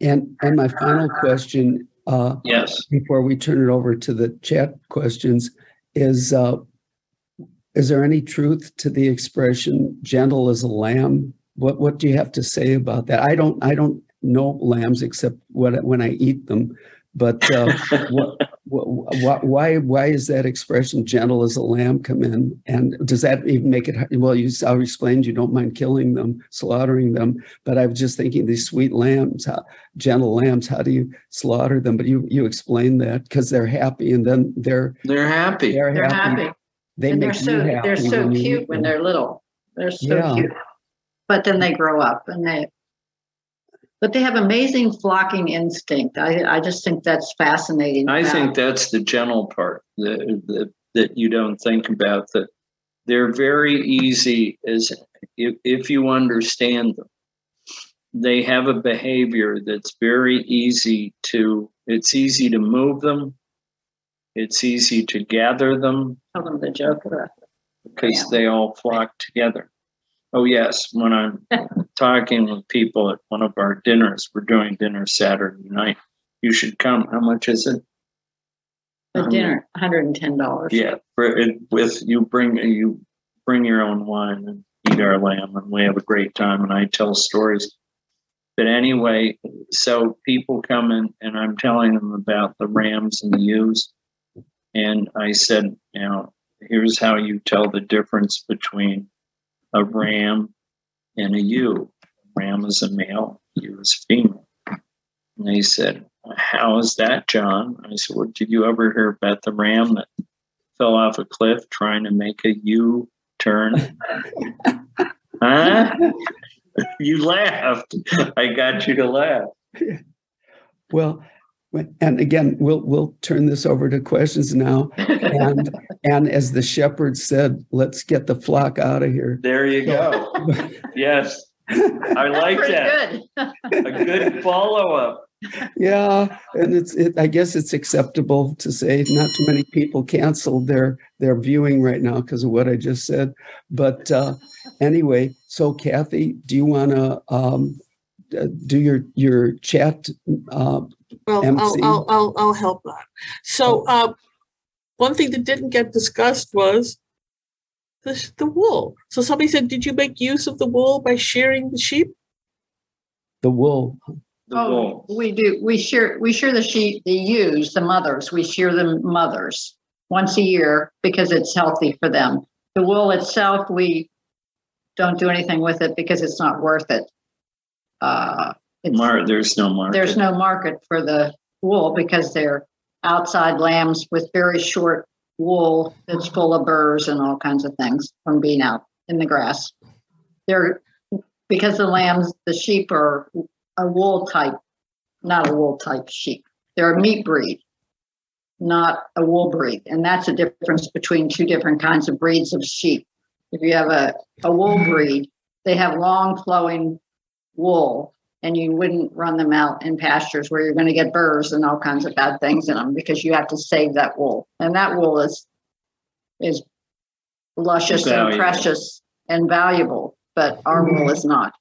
and and my final question uh Yes. before we turn it over to the chat questions is uh is there any truth to the expression gentle as a lamb what what do you have to say about that i don't i don't know lambs except what when i eat them but uh what, what, why why is that expression gentle as a lamb come in and does that even make it well you I explained you don't mind killing them slaughtering them but i was just thinking these sweet lambs how, gentle lambs how do you slaughter them but you you explain that because they're happy and then they're They're happy. they're, They're happy. happy. they and make they're so you happy they're so when cute when they're little. They're so Yeah. cute. But then they grow up and they but they have amazing flocking instinct. I I just think that's fascinating. I about- think that's the gentle part that, that that you don't think about. That they're very easy as if if you understand them. They have a behavior that's very easy to. It's easy to move them. It's easy to gather them tell them the joke about because Yeah. they all flock together. Oh yes, when I'm talking with people at one of our dinners, we're doing dinner Saturday night. You should come. How much is it? the Um, dinner, $110. Yeah, for it, with you bring you bring your own wine and eat our lamb, and we have a great time. And I tell stories. But anyway, so people come in, and I'm telling them about the rams and the ewes, and I said, you know, here's how you tell the difference between a ram and a ewe. Ram is a male, ewe is a female. And they said, How is that, John? I said, Well, did you ever hear about the ram that fell off a cliff trying to make a U turn? huh? you laughed. I got you to laugh. Well, and again, we'll we'll turn this over to questions now. And and as the shepherd said, let's get the flock out of here. There you go. yes. I like that. good. A good follow up. Yeah, and it's it, I guess it's acceptable to say not too many people canceled their their viewing right now because of what I just said. But uh, anyway, so Kathy, do you want to um, uh, do your your chat? Uh, Well, I'll, I'll, I'll, I'll help that. So, uh, one thing that didn't get discussed was the, the wool. So somebody said, did you make use of the wool by shearing the sheep? the wool. The Oh, wool. we do, we shear, we shear the sheep, the ewes, the mothers, we shear them mothers once a year because it's healthy for them. The wool itself, we don't do anything with it because it's not worth it. Uh, Mar- there's no market. there's no market for the wool because they're outside lambs with very short wool that's full of burrs and all kinds of things from being out in the grass. They're because the lambs, the sheep are a wool type, not a wool type sheep. They're a meat breed, not a wool breed. And that's a difference between two different kinds of breeds of sheep. If you have a, a wool breed, they have long flowing wool and you wouldn't run them out in pastures where you're going to get burrs and all kinds of bad things in them because you have to save that wool. And that wool is is luscious and precious and valuable, but our wool is not.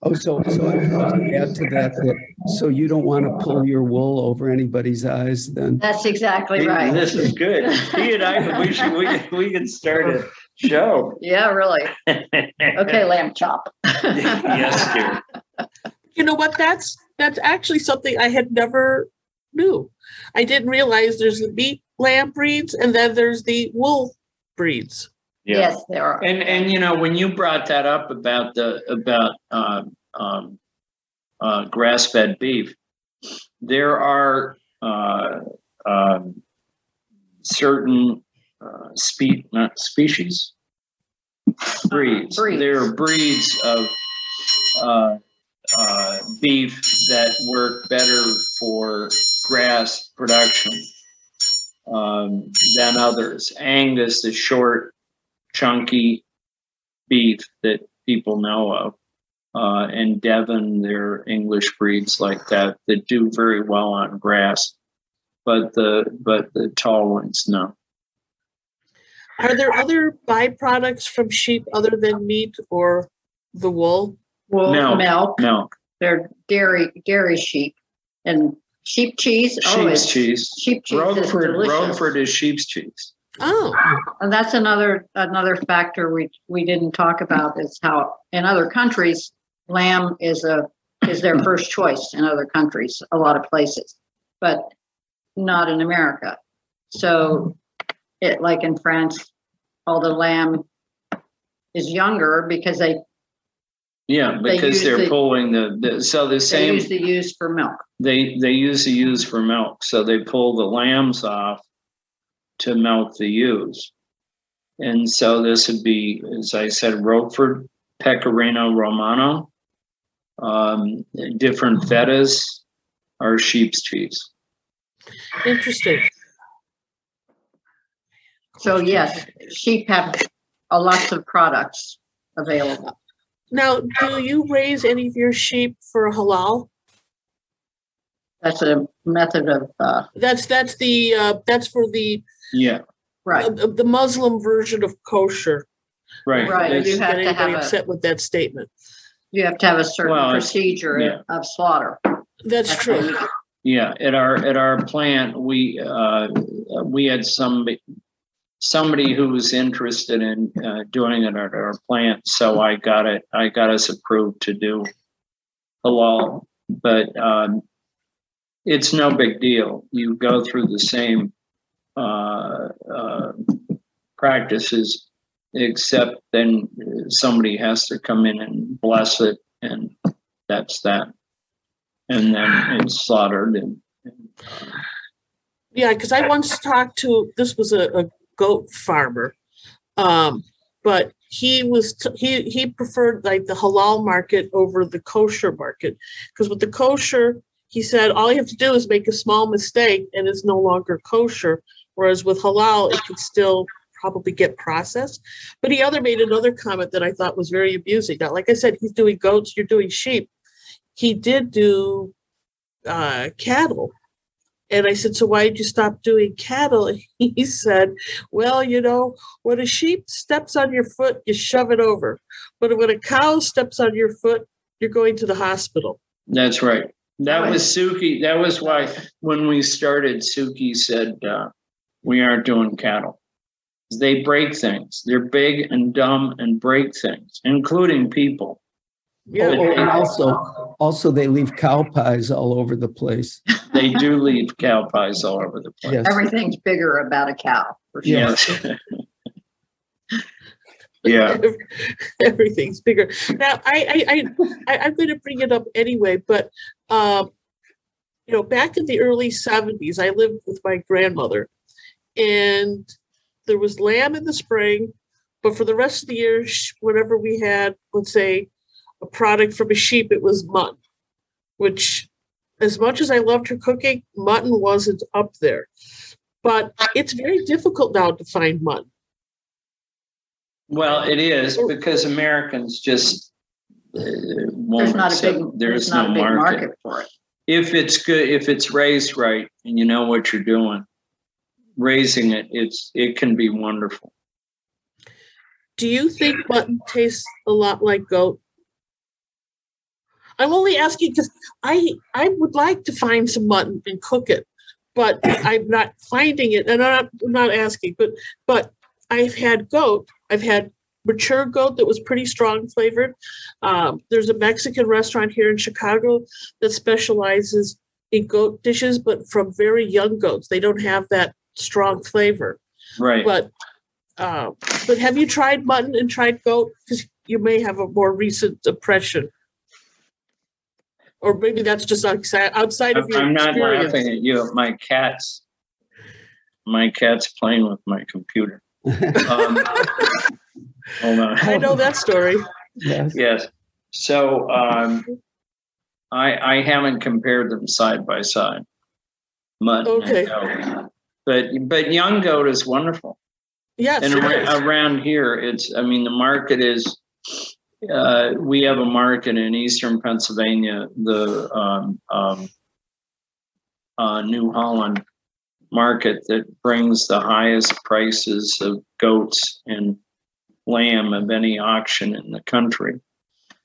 Oh, so so I want to add to that that so you don't want to pull your wool over anybody's eyes then. That's exactly right. This is good. He and I, we should, we, we can start a show. Yeah, really. Okay, lamb chop. Yes, dear. You know what? That's, that's actually something I had never knew. I didn't realize there's the meat lamb breeds and then there's the wool breeds. Yeah. Yes, there are. And, and you know, when you brought that up about the, about, um, um, uh, grass-fed beef, there are, uh, um, certain, uh, spe, not species, breeds. Breeds. There are breeds of, uh, uh, beef that work better for grass production um, than others. Angus is short, chunky beef that people know of. Uh, and Devon, they're English breeds like that that do very well on grass, but the but the tall ones no. Are there other byproducts from sheep other than meat or the wool? Wool, Milk. milk. Milk, They're dairy dairy sheep and sheep cheese. oh, sheep's it's- cheese. Sheep cheese is Roquefort, delicious. Roquefort is sheep's cheese. Oh, And that's another another factor we we didn't talk about is how in other countries lamb is a is their first choice in other countries, a lot of places, but not in America. So it like in France, all the lamb is younger because they Yeah, because use they're the- pulling the, the so the they same use the ewes for milk. they they use the ewes for milk, so they pull the lambs off to milk the ewes. And so this would be, as I said, Roquefort, Pecorino Romano, um, different fetas are sheep's cheese. interesting. So yes, sheep have a lots of products available. Now, do you raise any of your sheep for halal? That's a method of uh, That's that's the uh, that's for the Yeah, right. uh, the Muslim version of kosher. right. Right, It's- you have Get to have anybody a- upset with that statement? You have to have a certain Well, procedure yeah. of slaughter. That's how true. Yeah, at our at our plant, we uh, we had some somebody who was interested in uh, doing it at our plant. So I got it. I got us approved to do halal, but um, it's no big deal. You go through the same uh, uh, practices, except then somebody has to come in and bless it, and that's that. And then it's slaughtered and. and uh, Yeah, because I once talked to this was a, a goat farmer, um, but he was t- he he preferred like the halal market over the kosher market because with the kosher, he said all you have to do is make a small mistake and it's no longer kosher, whereas with halal it can still probably get processed. But he other made another comment that I thought was very amusing. Now, like I said, he's doing goats, you're doing sheep. He did do uh, cattle. And I said, So why did you stop doing cattle? He said, Well, you know, when a sheep steps on your foot, you shove it over. But when a cow steps on your foot, you're going to the hospital. That's right. That was Sukey. That was why when we started, Sukey said, uh, We aren't doing cattle. They break things. They're big and dumb and break things, including people. Yeah. Oh, and also, also they leave cow pies all over the place. They do leave cow pies all over the place. Yes. Everything's bigger about a cow. For sure. Yes. yeah. Everything's bigger. Now, I, I, I, I I'm going to bring it up anyway, but, um, you know, back in the early 70s, I lived with my grandmother and there was lamb in the spring, but for the rest of the year, whenever we had, let's say, a product from a sheep, it was mutton, which, as much as I loved her cooking, mutton wasn't up there. But it's very difficult now to find mutton. Well, it is because Americans just uh, won't There's not a big, there's there's not no a big market. market for it. If it's good, if it's raised right and you know what you're doing, raising it, it's it can be wonderful. Do you think mutton tastes a lot like goat? I'm only asking because I I would like to find some mutton and cook it, but I'm not finding it, and I'm not, I'm not asking. But but I've had goat. I've had mature goat that was pretty strong flavored. Um, there's a Mexican restaurant here in Chicago that specializes in goat dishes, but from very young goats. They don't have that strong flavor. Right. But uh, but have you tried mutton and tried goat? Because you may have a more recent impression. Or maybe that's just outside outside of I'm your I'm not experience. laughing at you. My cat's my cat's playing with my computer. Um, hold on. I know that story. Yes. Yes. So um, I I haven't compared them side by side. Mutton Okay. But but young goat is wonderful. Yes, and it ar- around here it's i mean the market is uh, we have a market in eastern pennsylvania the um, um, uh, new holland market that brings the highest prices of goats and lamb of any auction in the country.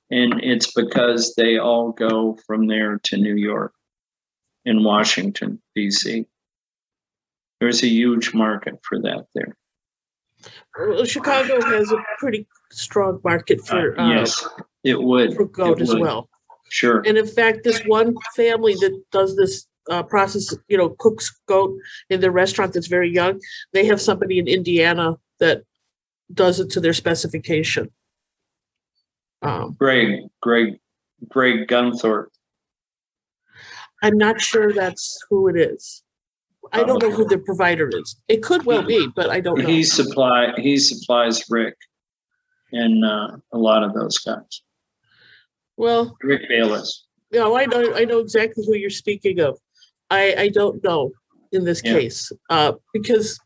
And it's because they all go from there to new york and washington d.c there's a huge market for that there Chicago has a pretty strong market for Uh, uh, yes, it would. for goat It as would. well. Sure. And in fact, this one family that does this uh, process, you know, cooks goat in their restaurant that's very young, they have somebody in Indiana that does it to their specification. Um, Greg, Greg, Greg Gunthorp. I'm not sure that's who it is. I don't know who the provider is. It could well be, but I don't know. He supply he supplies Rick and uh, a lot of those guys. Well, Rick Bayless. no, I know I know exactly who you're speaking of. I I don't know in this Yeah. case uh, because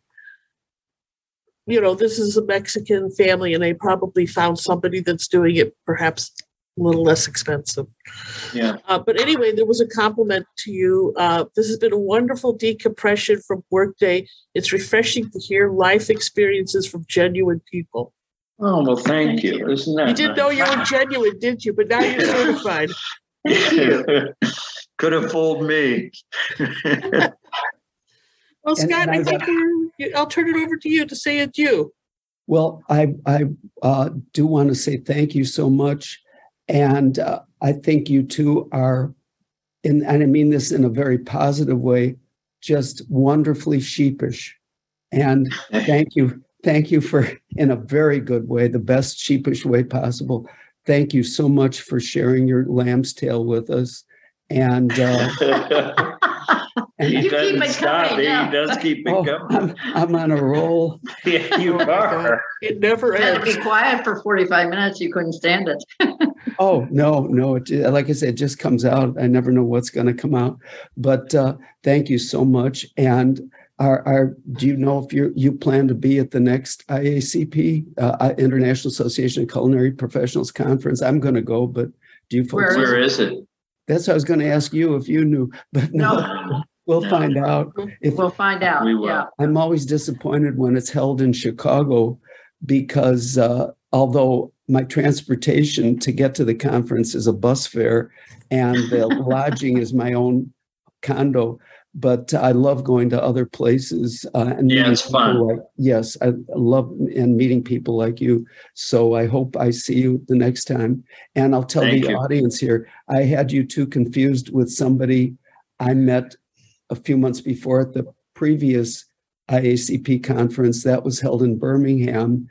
you know this is a Mexican family, and they probably found somebody that's doing it perhaps a little less expensive. Yeah. Uh, but anyway, there was a compliment to you. Uh, this has been a wonderful decompression from workday. It's refreshing to hear life experiences from genuine people. Oh well, thank, Thank you. you. Isn't that You didn't know you were genuine, did you? But now you're certified. know. Could have fooled me. Well, And- Scott, and I I think got- you- I'll turn it over to you to say adieu. Well, I I uh, do want to say thank you so much, and uh, I think you two are, in, and I mean this in a very positive way, just wonderfully sheepish, and thank you, thank you for in a very good way, the best sheepish way possible. Thank you so much for sharing your lamb's tail with us, and. Uh, and he You keep doesn't it stop. coming, He does keep it oh, going. I'm, I'm on a roll. Yeah, you my God. are. It never You had to be quiet for 45 minutes. You couldn't stand it. Oh no, no! It, like I said, it just comes out. I never know what's going to come out. But uh, thank you so much. And are, are do you know if you you plan to be at the next IACP uh, International Association of Culinary Professionals conference? I'm going to go, but do you folks? Where is Where is it? That's what I was going to ask you if you knew, but no, No. we'll No. find out. If We'll find out. We will. Yeah. I'm always disappointed when it's held in Chicago because uh, although my transportation to get to the conference is a bus fare and the lodging is my own condo, but I love going to other places. Uh, and Yeah, it's fun. Like, yes, I love and meeting people like you. So I hope I see you the next time. And I'll tell Thank the you. audience here, I had you two confused with somebody I met a few months before at the previous IACP conference that was held in Birmingham.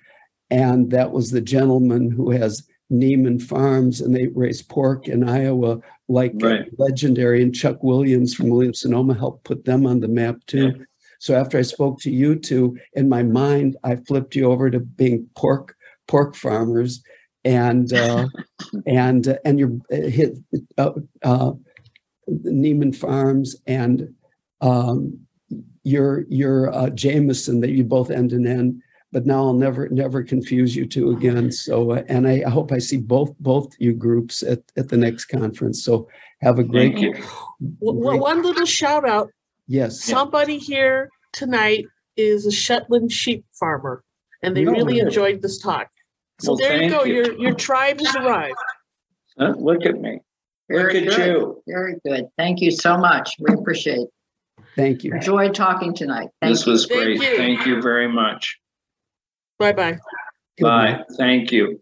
And that was the gentleman who has Niman Farms and they raise pork in Iowa, like Right. legendary. And Chuck Williams from Williams Sonoma helped put them on the map too. So after I spoke to you two, in my mind, I flipped you over to being pork pork farmers, and uh, and uh, and your uh, hit uh, uh, Niman Farms and um, your your uh, Jamison that you both end in N. But now I'll never never confuse you two again. So uh, and I, I hope I see both both you groups at, at the next conference. So have a great Thank you. W- w- One little shout out. yes. Somebody here tonight is a Shetland sheep farmer and they No, really really? enjoyed this talk. So Well, there you go. you. Your your tribe has arrived. Huh? Look at me. Look Very at good. you. Very good. Thank you so much. We appreciate. Thank you. Enjoyed talking tonight. Thank This you. was Thank great. you. Thank you very much. Bye bye. Bye. Thank you.